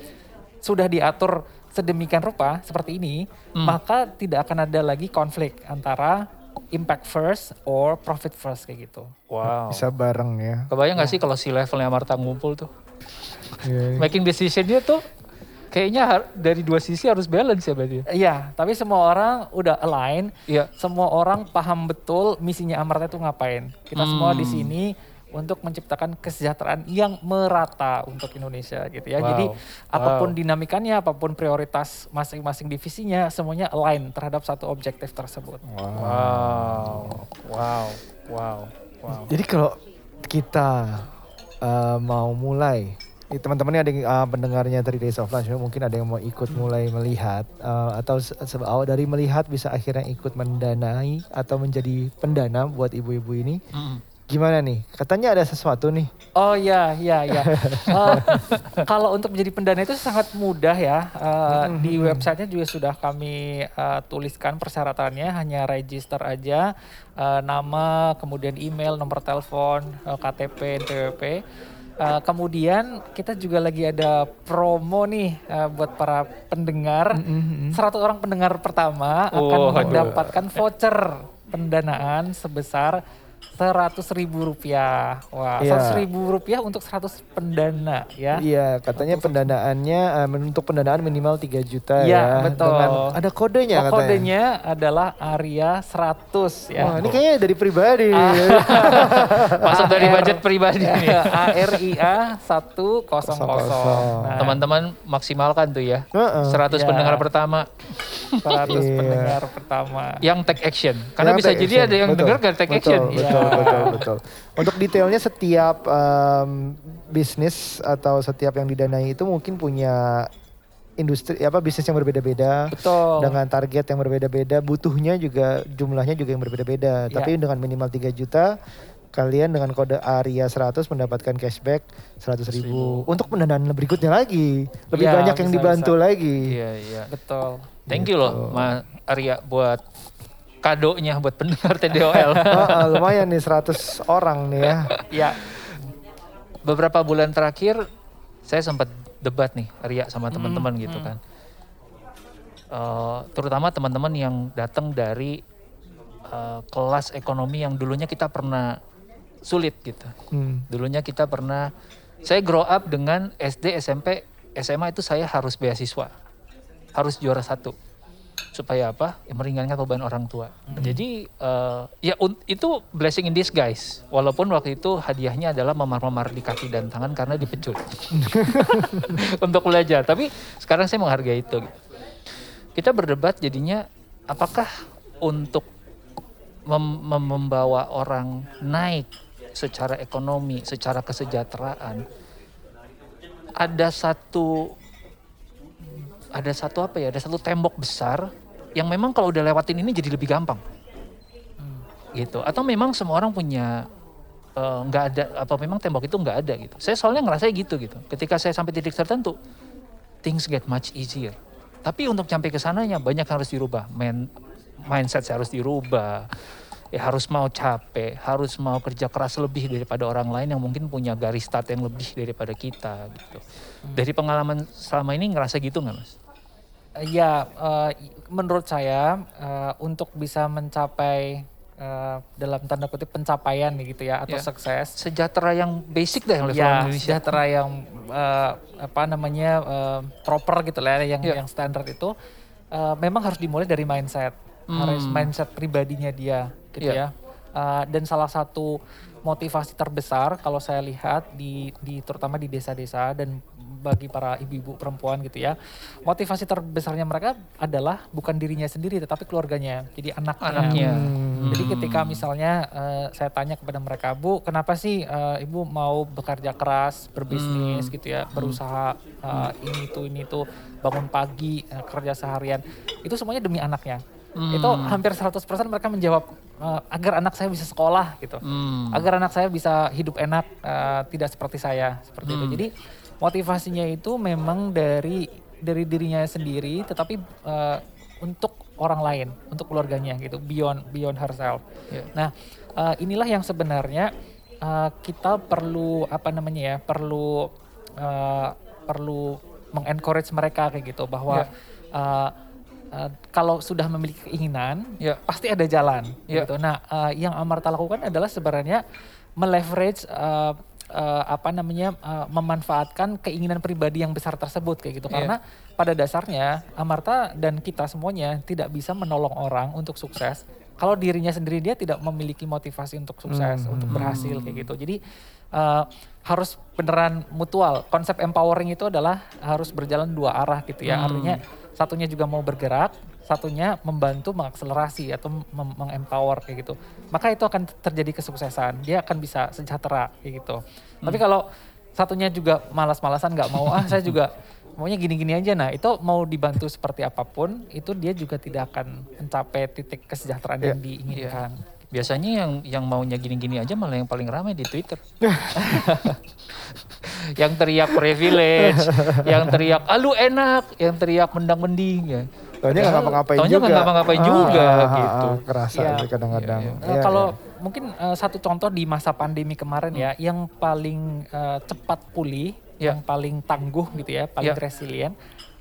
sudah diatur sedemikian rupa seperti ini, Hmm. maka tidak akan ada lagi konflik antara impact first or profit first kayak gitu. Wow. Bisa bareng ya. Kebayang gak sih kalau si levelnya Marta ngumpul tuh? Iya. Making decisionnya tuh kayaknya har- dari dua sisi harus balance ya berarti. ya? Iya, tapi semua orang udah align, Iya. semua orang paham betul misinya Amarta itu ngapain. Kita semua di Hmm. sini untuk menciptakan kesejahteraan yang merata untuk Indonesia gitu ya. Wow. Jadi apa pun Wow. dinamikanya, apa pun prioritas masing-masing divisinya, semuanya align terhadap satu objektif tersebut. Wow. Wow. Wow. Wow. Jadi kalau kita uh, mau mulai, eh, teman-teman ini ada yang uh, pendengarnya dari Days of Lunch, mungkin ada yang mau ikut mulai melihat uh, atau awal dari melihat bisa akhirnya ikut mendanai atau menjadi pendana buat ibu-ibu ini. Mm. Gimana nih? Katanya ada sesuatu nih. Oh ya, ya, ya. Eh, kalau untuk menjadi pendana itu sangat mudah ya. Eh, di websitenya juga sudah kami eh, tuliskan persyaratannya, hanya register aja eh, nama, kemudian email, nomor telepon, eh, KTP, NPWP. Eh, kemudian kita juga lagi ada promo nih eh, buat para pendengar. 100 orang pendengar pertama akan Oh, aduh. mendapatkan voucher pendanaan sebesar seratus ribu rupiah. Wah, Iya. seratus ribu rupiah untuk 100 pendana ya. Iya, katanya pendanaannya uh, untuk pendanaan minimal 3 juta Iya, ya. betul. Dengan ada kodenya Oh, katanya. kodenya adalah Area 100 ya. Wah, ini kayaknya dari pribadi. Masuk dari budget pribadi nih. ARIA 100. Nah, Teman-teman maksimalkan tuh ya. Heeh. 100 Ya. pendengar pertama 100 Iya. pendengar pertama. yang take action. Karena Yang bisa jadi action, ada yang betul. denger gak take betul, action. Betul, Iya. betul, betul. Untuk detailnya setiap em, bisnis atau setiap yang didanai itu mungkin punya industri apa bisnis yang berbeda-beda Betul. dengan target yang berbeda-beda, butuhnya juga jumlahnya juga yang berbeda-beda. Iya. Tapi dengan minimal 3 juta kalian dengan kode ARIA 100 mendapatkan cashback 100 ribu untuk pendanaan berikutnya lagi lebih Iya, banyak yang dibantu bisa. lagi Iya, iya. Betul. Thank you loh Mas Arya buat kadonya buat pendengar TDOL. Ah, ah, lumayan nih 100 orang nih ya Ya, Beberapa bulan terakhir saya sempat debat nih Arya sama teman-teman gitu kan. Eh, terutama teman-teman yang datang dari eh, kelas ekonomi yang dulunya kita pernah sulit gitu. Hmm. Dulunya kita pernah, saya grow up dengan SD, SMP, SMA itu saya harus beasiswa. Harus juara satu. Supaya apa? Ya, meringankan beban orang tua. Jadi eh, ya itu blessing in disguise. Walaupun waktu itu hadiahnya adalah memar-memar di kaki dan tangan karena dipecut. Untuk belajar. Tapi sekarang saya menghargai itu. Kita berdebat jadinya apakah untuk mem- mem- membawa orang naik secara ekonomi, secara kesejahteraan, ada satu ada satu apa ya? Ada satu tembok besar yang memang kalau udah lewatin ini jadi lebih gampang. gitu. Atau memang semua orang punya eh, nggak ada apa memang tembok itu nggak ada gitu. Saya soalnya ngerasa gitu gitu. Ketika saya sampai titik tertentu things get much easier. Tapi untuk sampai ke sananya banyak yang harus dirubah. Main, mindset saya harus dirubah. Ya harus mau capek harus mau kerja keras lebih daripada orang lain yang mungkin punya garis start yang lebih daripada kita gitu. Dari pengalaman selama ini ngerasa gitu nggak mas Ya, uh, menurut saya uh, untuk bisa mencapai uh, dalam tanda kutip pencapaian gitu ya atau Ya. sukses sejahtera yang basic dah yang level ya Indonesia sejahtera yang uh, apa namanya uh, proper gitu lah ya, yang Ya. yang standar itu uh, memang harus dimulai dari mindset harus Hmm. mindset pribadinya dia gitu Ya. ya Uh, dan salah satu motivasi terbesar kalau saya lihat di di terutama di desa-desa dan bagi para ibu-ibu perempuan gitu ya motivasi terbesarnya mereka adalah bukan dirinya sendiri tetapi keluarganya jadi anaknya anaknya Hmm. jadi Hmm. ketika misalnya eh, saya tanya kepada mereka, Bu, kenapa sih eh, ibu mau bekerja keras, berbisnis Hmm. gitu ya, berusaha eh, ini tuh ini tuh, bangun pagi, eh, kerja seharian, itu semuanya demi anaknya. Hmm. Itu hampir 100% mereka menjawab eh, agar anak saya bisa sekolah gitu, Hmm. agar anak saya bisa hidup enak, eh, tidak seperti saya seperti itu. Hmm. Jadi motivasinya itu memang dari dari dirinya sendiri, tetapi eh, untuk orang lain, untuk keluarganya gitu, beyond beyond herself. Ya. Nah, eh, inilah yang sebenarnya eh, kita perlu apa namanya ya, perlu eh, perlu mengencourage mereka kayak gitu bahwa eh, eh, kalau sudah memiliki keinginan, Ya. pasti ada jalan Ya. gitu. Nah, eh, yang Amarta lakukan adalah sebenarnya meleverage eh, eh, apa namanya eh, memanfaatkan keinginan pribadi yang besar tersebut kayak gitu. Iya. Karena pada dasarnya Amarta dan kita semuanya tidak bisa menolong orang untuk sukses kalau dirinya sendiri dia tidak memiliki motivasi untuk sukses, Hmm. untuk berhasil kayak gitu. Jadi eh, harus beneran mutual. Konsep empowering itu adalah harus berjalan dua arah gitu ya. Hmm. Artinya satunya juga mau bergerak, satunya membantu mengakselerasi atau mengempower kayak gitu. Maka itu akan terjadi kesuksesan. Dia akan bisa sejahtera kayak gitu. Tapi kalau satunya juga malas-malasan nggak mau ah saya juga maunya gini-gini aja. Nah itu mau dibantu seperti apa pun itu dia juga tidak akan mencapai titik kesejahteraan yang diinginkan. Biasanya yang yang maunya gini-gini aja malah yang paling ramai di Twitter. yang teriak privilege, yang teriak alu enak, yang teriak mendang-mending ya. Taunya nggak ngapa-ngapain Taunya juga. nggak ngapa-ngapain juga, gitu. Kerasa Iya. itu kadang-kadang. Iya, Eh, Iya, kalau iya. mungkin eh, satu contoh di masa pandemi kemarin ya, yang paling eh, cepat pulih, Ya. yang paling tangguh gitu ya, paling Ya. resilient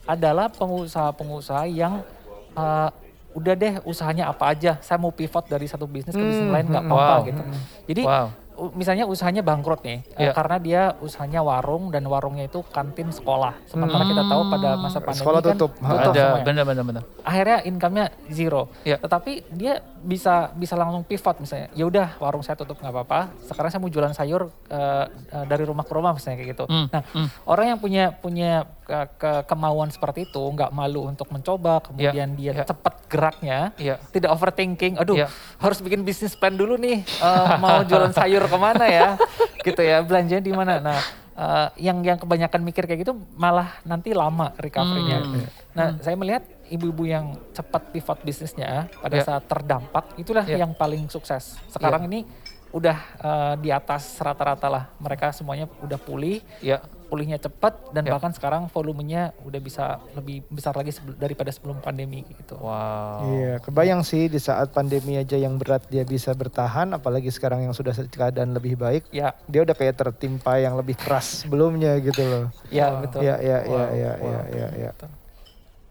adalah pengusaha-pengusaha yang eh, udah deh usahanya apa aja, saya mau pivot dari satu bisnis ke bisnis Hmm, lain nggak hmm, apa-apa wow. gitu. Jadi Wow. Misalnya usahanya bangkrut nih, eh, Ya. karena dia usahanya warung dan warungnya itu kantin sekolah. Sementara kita tahu pada masa pandemi Sekolah kan tutup. Ada semuanya benar-benar benar. akhirnya income-nya zero. Ya. Tetapi dia bisa bisa langsung pivot misalnya. Ya udah warung saya tutup nggak apa-apa. Sekarang saya mau jualan sayur eh, eh, dari rumah ke rumah misalnya kayak gitu. Hmm, Nah, hmm. orang yang punya punya ke, ke- kemauan seperti itu nggak malu untuk mencoba, kemudian dia ya. cepat geraknya, Iya. tidak overthinking. Aduh, Ya. harus bikin bisnis plan dulu nih. eh, mau jualan sayur ke mana ya? gitu ya, belanjanya di mana? Nah, eh, yang yang kebanyakan mikir kayak gitu malah nanti lama recovery-nya. Hmm. Nah, saya melihat ibu-ibu yang cepat pivot bisnisnya pada Ya. saat terdampak itulah Ya. yang paling sukses. Sekarang ini udah eh, di atas rata-rata lah. Mereka semuanya udah pulih, Ya. Pulihnya cepat dan Ya. bahkan sekarang volumenya udah bisa lebih besar lagi sebel- daripada sebelum pandemi gitu. Wow. Iya, kebayang sih di saat pandemi aja yang berat dia bisa bertahan, apalagi sekarang yang sudah keadaan lebih baik, Ya, dia udah kayak tertimpa yang lebih keras sebelumnya gitu loh. ya betul. Iya, iya, iya, Wow, iya, wow. iya, iya, iya.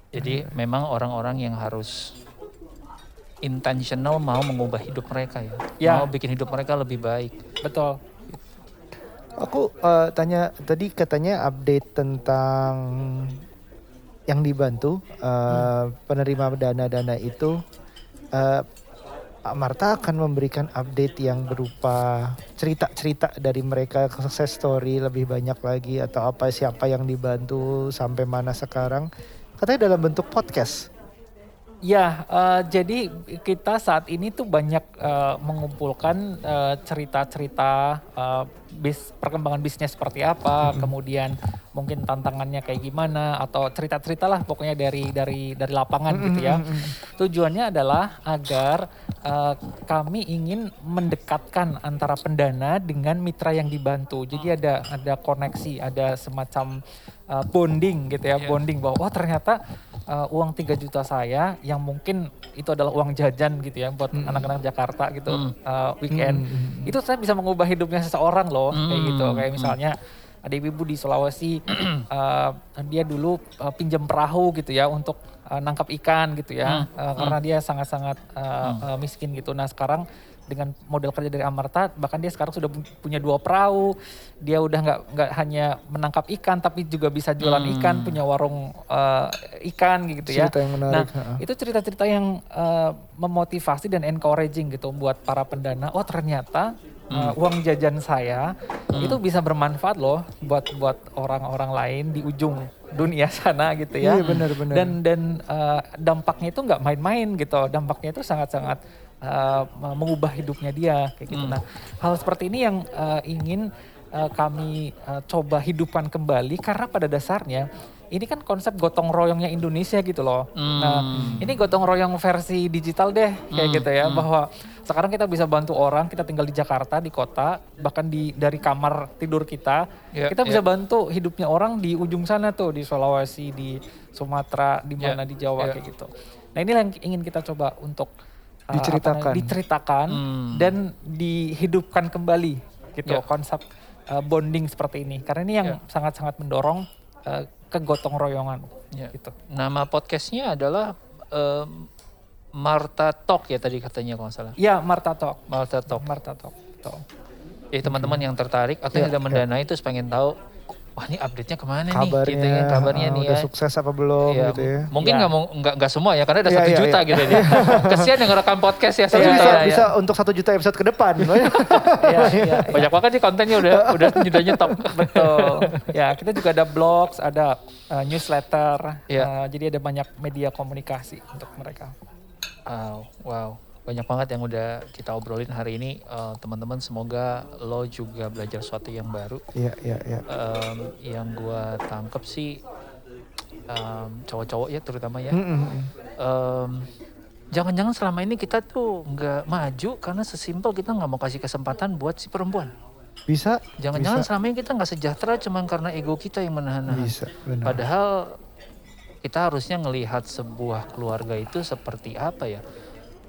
Jadi memang orang-orang yang harus intentional mau mengubah hidup mereka ya. Ya. Mau bikin hidup mereka lebih baik. Betul. Aku eh, tanya tadi katanya update tentang yang dibantu eh, penerima dana-dana itu. Pak Marta akan memberikan update yang berupa cerita-cerita dari mereka success story lebih banyak lagi atau apa siapa yang dibantu sampai mana sekarang. Katanya dalam bentuk podcast. Ya, eh, jadi kita saat ini tuh banyak eh, mengumpulkan cerita-cerita eh, bis perkembangan bisnis seperti apa, kemudian mungkin tantangannya kayak gimana atau cerita-cerita lah pokoknya dari dari dari lapangan gitu ya. Tujuannya adalah agar uh, kami ingin mendekatkan antara pendana dengan mitra yang dibantu. Jadi ada ada koneksi, ada semacam uh, bonding gitu ya, yeah. bonding bahwa oh ternyata uh, uang 3 juta saya yang mungkin itu adalah uang jajan gitu ya buat anak-anak mm. Jakarta gitu mm. uh, weekend. Mm. Itu saya bisa mengubah hidupnya seseorang loh mm. kayak gitu. Kayak misalnya ada ibu-ibu di Sulawesi uh, dia dulu uh, pinjam perahu gitu ya untuk uh, nangkap ikan gitu ya. Mm. Uh, karena dia sangat-sangat uh, mm. uh, miskin gitu. Nah, sekarang dengan model kerja dari Amarta bahkan dia sekarang sudah punya dua perahu dia udah nggak nggak hanya menangkap ikan tapi juga bisa jualan hmm. ikan punya warung uh, ikan gitu ya cerita yang menarik. nah itu cerita-cerita yang uh, memotivasi dan encouraging gitu buat para pendana oh ternyata uh, uang jajan saya hmm. itu bisa bermanfaat loh buat buat orang-orang lain di ujung dunia sana gitu ya. Iya benar-benar. Dan dan uh, dampaknya itu nggak main-main gitu. Dampaknya itu sangat-sangat uh, mengubah hidupnya dia kayak gitu. Hmm. Nah, hal seperti ini yang uh, ingin uh, kami uh, coba hidupkan kembali karena pada dasarnya ini kan konsep gotong royongnya Indonesia gitu loh. Hmm. Nah, ini gotong royong versi digital deh kayak hmm. gitu ya hmm. bahwa sekarang kita bisa bantu orang, kita tinggal di Jakarta, di kota, bahkan di dari kamar tidur kita, yeah, kita bisa yeah. bantu hidupnya orang di ujung sana tuh di Sulawesi, di Sumatera, di ya, mana yeah, di Jawa yeah. kayak gitu. Nah, ini yang ingin kita coba untuk diceritakan, uh, diceritakan hmm. dan dihidupkan kembali gitu yeah. konsep uh, bonding seperti ini karena ini yang ya. sangat-sangat yeah. mendorong uh, kegotong royongan yeah. gitu. Nama podcastnya adalah um, Marta Talk ya tadi katanya kalau salah. Iya Marta Talk. Marta Talk. Marta Talk. Talk. Eh teman-teman hmm. yang tertarik atau yeah, yang sudah mendanai yeah. terus pengen tahu wah ini update-nya ke mana kabarnya, nih? Gitu ya kabarnya uh, nih udah ya. sukses apa belum ya, gitu ya? mungkin nggak ya. nggak nggak semua ya karena ada iya, satu ya, ya, juta ya. gitu ya kesian yang ngerekam podcast ya satu juta bisa, ya. bisa untuk satu juta episode ke depan. Ya, ya, banyak banget sih kontennya udah udah udah nyetop betul. Ya kita juga ada blogs ada uh, newsletter. Ya. uh, jadi ada banyak media komunikasi untuk mereka. Wow wow banyak banget yang udah kita obrolin hari ini. Uh, teman-teman semoga lo juga belajar sesuatu yang baru. Iya iya iya. Um, yang gua tangkep sih um, cowok-cowok ya terutama ya. Um, jangan-jangan selama ini kita tuh nggak maju karena sesimpel kita nggak mau kasih kesempatan buat si perempuan. Bisa jangan-jangan selama ini kita nggak sejahtera cuman karena ego kita yang menahan-nahan. Bisa, padahal kita harusnya ngelihat sebuah keluarga itu seperti apa ya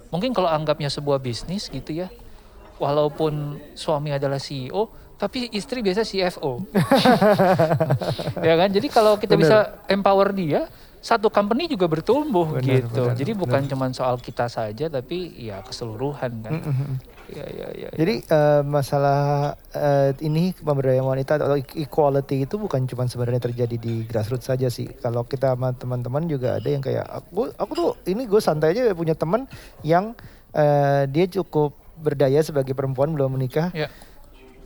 mungkin kalau anggapnya sebuah bisnis gitu ya walaupun suami adalah CEO tapi istri biasa CFO ya kan jadi kalau kita bener. bisa empower dia satu company juga bertumbuh bener, gitu bener, jadi bukan cuma soal kita saja tapi ya keseluruhan kan mm -hmm. Ya, ya, ya, Jadi uh, masalah uh, ini pemberdayaan wanita atau equality itu bukan cuma sebenarnya terjadi di grassroots saja sih. Kalau kita sama teman-teman juga ada yang kayak aku aku tuh ini gue santai aja punya teman yang uh, dia cukup berdaya sebagai perempuan belum menikah. Ya.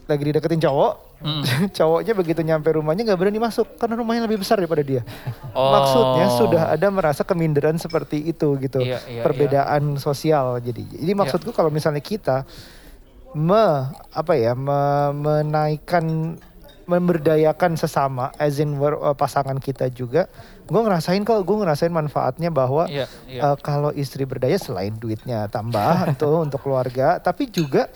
Lagi dideketin cowok, Hmm. Cowoknya begitu nyampe rumahnya nggak berani masuk karena rumahnya lebih besar daripada dia. Oh. Maksudnya sudah ada merasa keminderan seperti itu gitu. Iya, iya, Perbedaan iya. sosial jadi. Jadi iya. maksudku iya. kalau misalnya kita me apa ya me, menaikkan memberdayakan sesama as in uh, pasangan kita juga gue ngerasain kok gue ngerasain manfaatnya bahwa yeah, yeah. Uh, kalau istri berdaya selain duitnya tambah tuh untuk keluarga tapi juga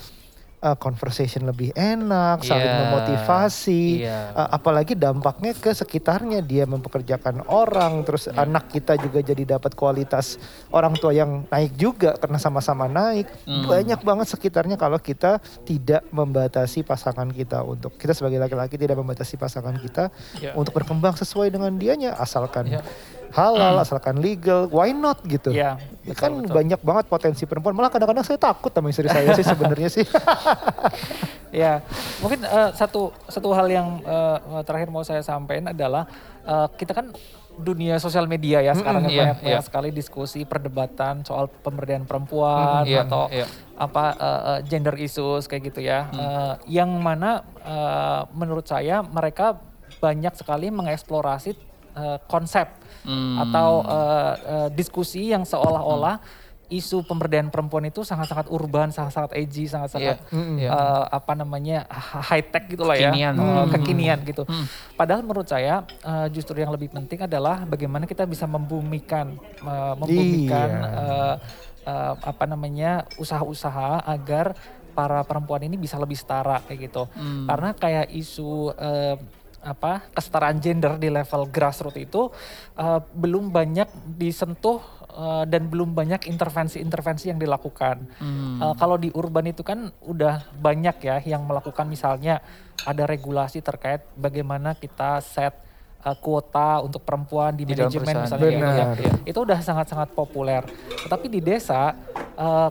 uh, conversation lebih enak, saling yeah. memotivasi, yeah. uh, apalagi dampaknya ke sekitarnya dia mempekerjakan orang, terus yeah. anak kita juga jadi dapat kualitas orang tua yang naik juga karena sama-sama naik. Mm. Banyak banget sekitarnya kalau kita tidak membatasi pasangan kita untuk kita sebagai laki-laki tidak membatasi pasangan kita yeah. untuk berkembang sesuai dengan dianya asalkan yeah halal mm. asalkan legal why not gitu ya, betul, kan betul. banyak banget potensi perempuan malah kadang-kadang saya takut sama istri saya sih sebenarnya sih ya mungkin uh, satu satu hal yang uh, terakhir mau saya sampaikan adalah uh, kita kan dunia sosial media ya sekarang mm, banyak, yeah, banyak sekali diskusi perdebatan soal pemberdayaan perempuan mm, yeah, atau yeah. apa uh, gender issues kayak gitu ya mm. uh, yang mana uh, menurut saya mereka banyak sekali mengeksplorasi uh, konsep hmm. atau uh, uh, diskusi yang seolah-olah hmm isu pemberdayaan perempuan itu sangat-sangat urban, sangat-sangat edgy, sangat-sangat yeah. mm, yeah. uh, apa namanya high tech gitulah ya, kekinian. Uh, kekinian gitu. Mm. Padahal menurut saya uh, justru yang lebih penting adalah bagaimana kita bisa membumikan, uh, membumikan yeah. uh, uh, apa namanya usaha-usaha agar para perempuan ini bisa lebih setara kayak gitu. Hmm. Karena kayak isu uh, apa kesetaraan gender di level grassroots itu uh, belum banyak disentuh uh, dan belum banyak intervensi-intervensi yang dilakukan. Hmm. Uh, kalau di urban itu kan udah banyak ya yang melakukan misalnya ada regulasi terkait bagaimana kita set uh, kuota untuk perempuan di, di manajemen misalnya gitu ya. ya. Itu udah sangat-sangat populer. Tetapi di desa uh,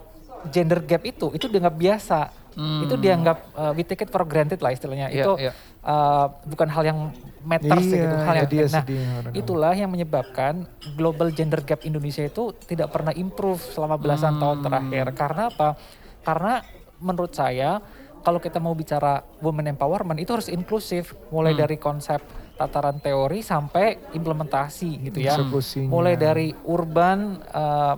gender gap itu itu dianggap biasa. Hmm. Itu dianggap uh, we take it for granted lah istilahnya. Yeah, itu yeah. Uh, bukan hal yang matters iya, gitu, hal yang dia nah, itulah yang menyebabkan global gender gap Indonesia itu tidak pernah improve selama belasan hmm. tahun terakhir. Karena apa? Karena menurut saya kalau kita mau bicara women empowerment itu harus inklusif, mulai hmm. dari konsep tataran teori sampai implementasi gitu ya. Mulai dari urban uh,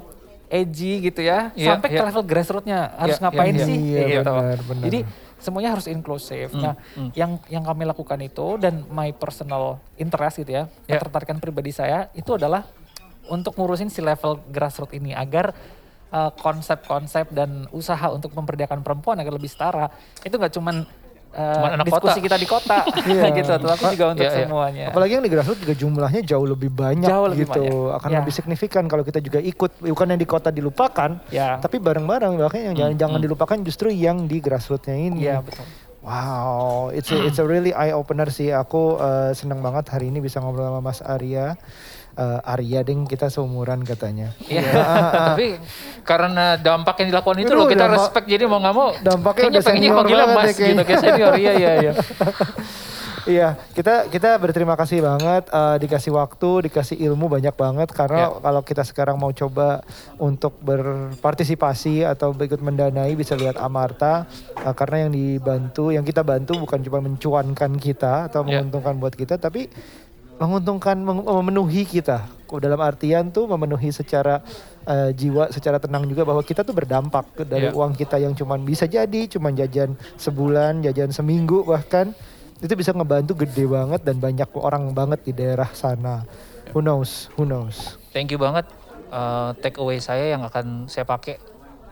edgy gitu ya, yeah, sampai yeah. ke level grassrootsnya harus yeah, ngapain yeah, sih yeah, gitu. Benar, benar. Jadi semuanya harus inklusif. Mm, nah, mm. yang yang kami lakukan itu dan my personal interest gitu ya, yeah. ketertarikan pribadi saya itu adalah untuk ngurusin si level grassroots ini agar uh, konsep-konsep dan usaha untuk memberdayakan perempuan agar lebih setara itu nggak cuman uh, anak diskusi kota. kita di kota iya. gitu tetapi juga untuk iya, iya. semuanya apalagi yang di grassroots juga jumlahnya jauh lebih banyak jauh lebih gitu banyak. akan ya. lebih signifikan kalau kita juga ikut bukan yang di kota dilupakan ya. tapi bareng-bareng bahkan yang hmm. jangan jangan hmm. dilupakan justru yang di grassrootsnya ini ya betul Wow, it's a, it's a really eye opener sih. Aku uh, senang banget hari ini bisa ngobrol sama Mas Arya uh, Arya ding kita seumuran katanya. Iya. Yeah. Tapi karena dampak yang dilakukan itu loh kita dampak, respect jadi mau nggak mau. Dampaknya udah pengennya panggil mas ya, gitu kayak senior. Iya iya iya. Iya, kita kita berterima kasih banget uh, dikasih waktu, dikasih ilmu banyak banget karena yeah. kalau kita sekarang mau coba untuk berpartisipasi atau ikut mendanai bisa lihat Amarta uh, karena yang dibantu, yang kita bantu bukan cuma mencuankan kita atau yeah. menguntungkan buat kita tapi menguntungkan memenuhi kita. Dalam artian tuh memenuhi secara uh, jiwa secara tenang juga bahwa kita tuh berdampak dari yeah. uang kita yang cuma bisa jadi cuma jajan sebulan jajan seminggu bahkan itu bisa ngebantu gede banget dan banyak orang banget di daerah sana. Who knows? Who knows? Thank you banget uh, take away saya yang akan saya pakai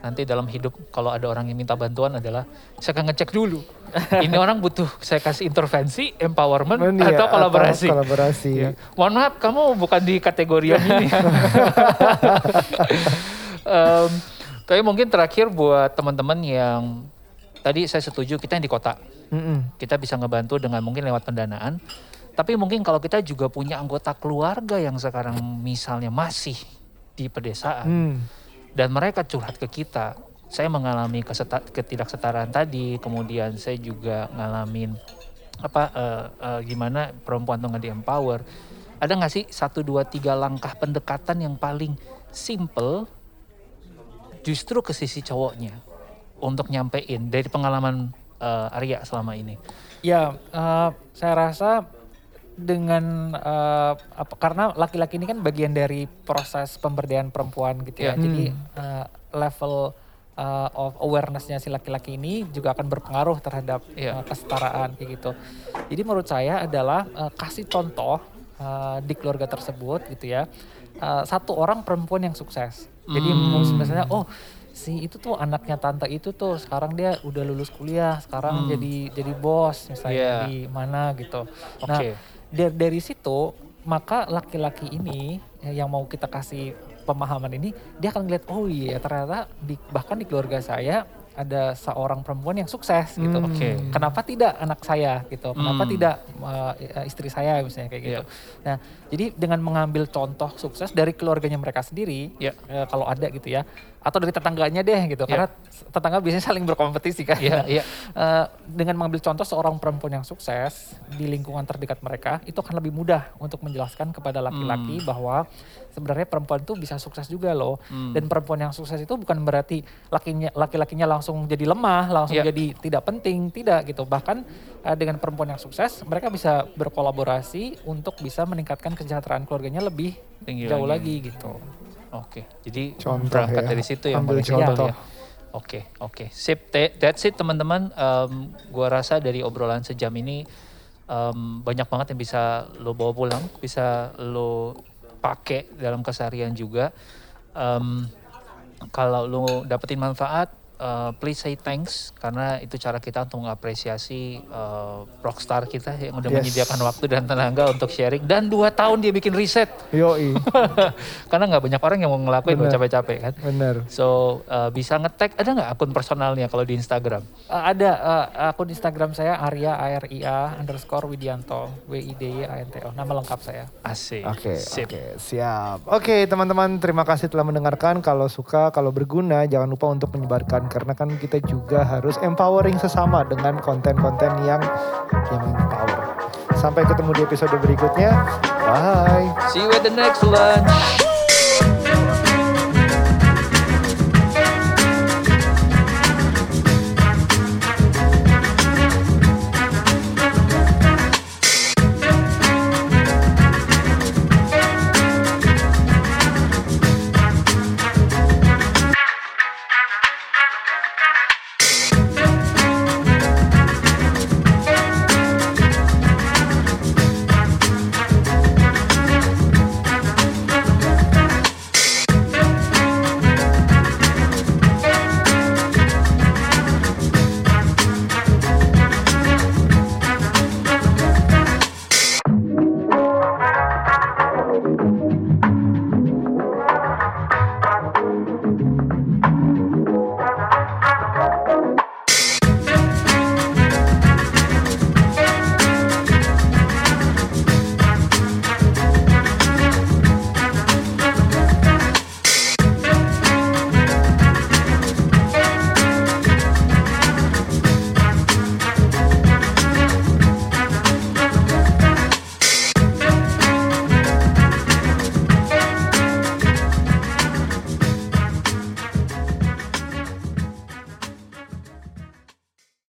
nanti dalam hidup kalau ada orang yang minta bantuan adalah saya akan ngecek dulu ini orang butuh saya kasih intervensi empowerment Men, ya, atau kolaborasi. Atau kolaborasi. Ya. Mohon maaf kamu bukan di kategori yang ini. um, tapi mungkin terakhir buat teman-teman yang tadi saya setuju kita yang di kota mm -mm. kita bisa ngebantu dengan mungkin lewat pendanaan. Tapi mungkin kalau kita juga punya anggota keluarga yang sekarang misalnya masih di pedesaan. Mm dan mereka curhat ke kita. Saya mengalami ketidaksetaraan tadi. Kemudian saya juga ngalamin apa uh, uh, gimana perempuan tuh nggak di empower ada nggak sih satu dua tiga langkah pendekatan yang paling simple justru ke sisi cowoknya untuk nyampein dari pengalaman uh, Arya selama ini? Ya uh, saya rasa dengan uh, apa karena laki-laki ini kan bagian dari proses pemberdayaan perempuan gitu ya. Yeah. Jadi uh, level uh, of awarenessnya si laki-laki ini juga akan berpengaruh terhadap yeah. uh, kesetaraan kayak gitu. Jadi menurut saya adalah uh, kasih contoh uh, di keluarga tersebut gitu ya. Uh, satu orang perempuan yang sukses. Jadi mm. misalnya oh si itu tuh anaknya tante itu tuh sekarang dia udah lulus kuliah, sekarang mm. jadi jadi bos misalnya yeah. di mana gitu. Nah, dari, dari situ maka laki-laki ini yang mau kita kasih pemahaman ini dia akan lihat oh iya ternyata di, bahkan di keluarga saya ada seorang perempuan yang sukses gitu. Hmm. Okay. Kenapa tidak anak saya gitu? Kenapa hmm. tidak uh, istri saya misalnya kayak gitu. Yeah. Nah, jadi dengan mengambil contoh sukses dari keluarganya mereka sendiri, yeah. uh, kalau ada gitu ya, atau dari tetangganya deh gitu. Yeah. Karena tetangga biasanya saling berkompetisi kan. Yeah, yeah. uh, dengan mengambil contoh seorang perempuan yang sukses di lingkungan terdekat mereka, itu akan lebih mudah untuk menjelaskan kepada laki-laki hmm. bahwa sebenarnya perempuan itu bisa sukses juga loh. Hmm. Dan perempuan yang sukses itu bukan berarti lakinya laki-lakinya langsung jadi lemah, langsung yeah. jadi tidak penting, tidak gitu. Bahkan uh, dengan perempuan yang sukses, mereka bisa berkolaborasi untuk bisa meningkatkan kesejahteraan keluarganya lebih Tinggi jauh lagi, lagi gitu. Oke, jadi contoh berangkat ya. dari situ ya. Ambil contoh. Ya. Oke, oke. Sip, that's it teman-teman. Um, gua rasa dari obrolan sejam ini um, banyak banget yang bisa lo bawa pulang, bisa lo pakai dalam keseharian juga. Um, kalau lu dapetin manfaat uh, please say thanks karena itu cara kita untuk mengapresiasi uh, rockstar kita yang udah yes. menyediakan waktu dan tenaga untuk sharing dan dua tahun dia bikin riset. Yoi. karena nggak banyak orang yang mau ngelakuin lo capek-capek kan. Bener. So uh, bisa ngetek ada nggak akun personalnya kalau di Instagram? Uh, ada uh, akun Instagram saya Arya A R I A underscore Widianto W I D Y A N T O nama lengkap saya. Asik. Oke. Okay, Oke okay, siap. Oke okay, teman-teman terima kasih telah mendengarkan. Kalau suka kalau berguna jangan lupa untuk menyebarkan karena kan kita juga harus empowering sesama dengan konten-konten yang yang empower. Sampai ketemu di episode berikutnya. Bye. See you at the next lunch.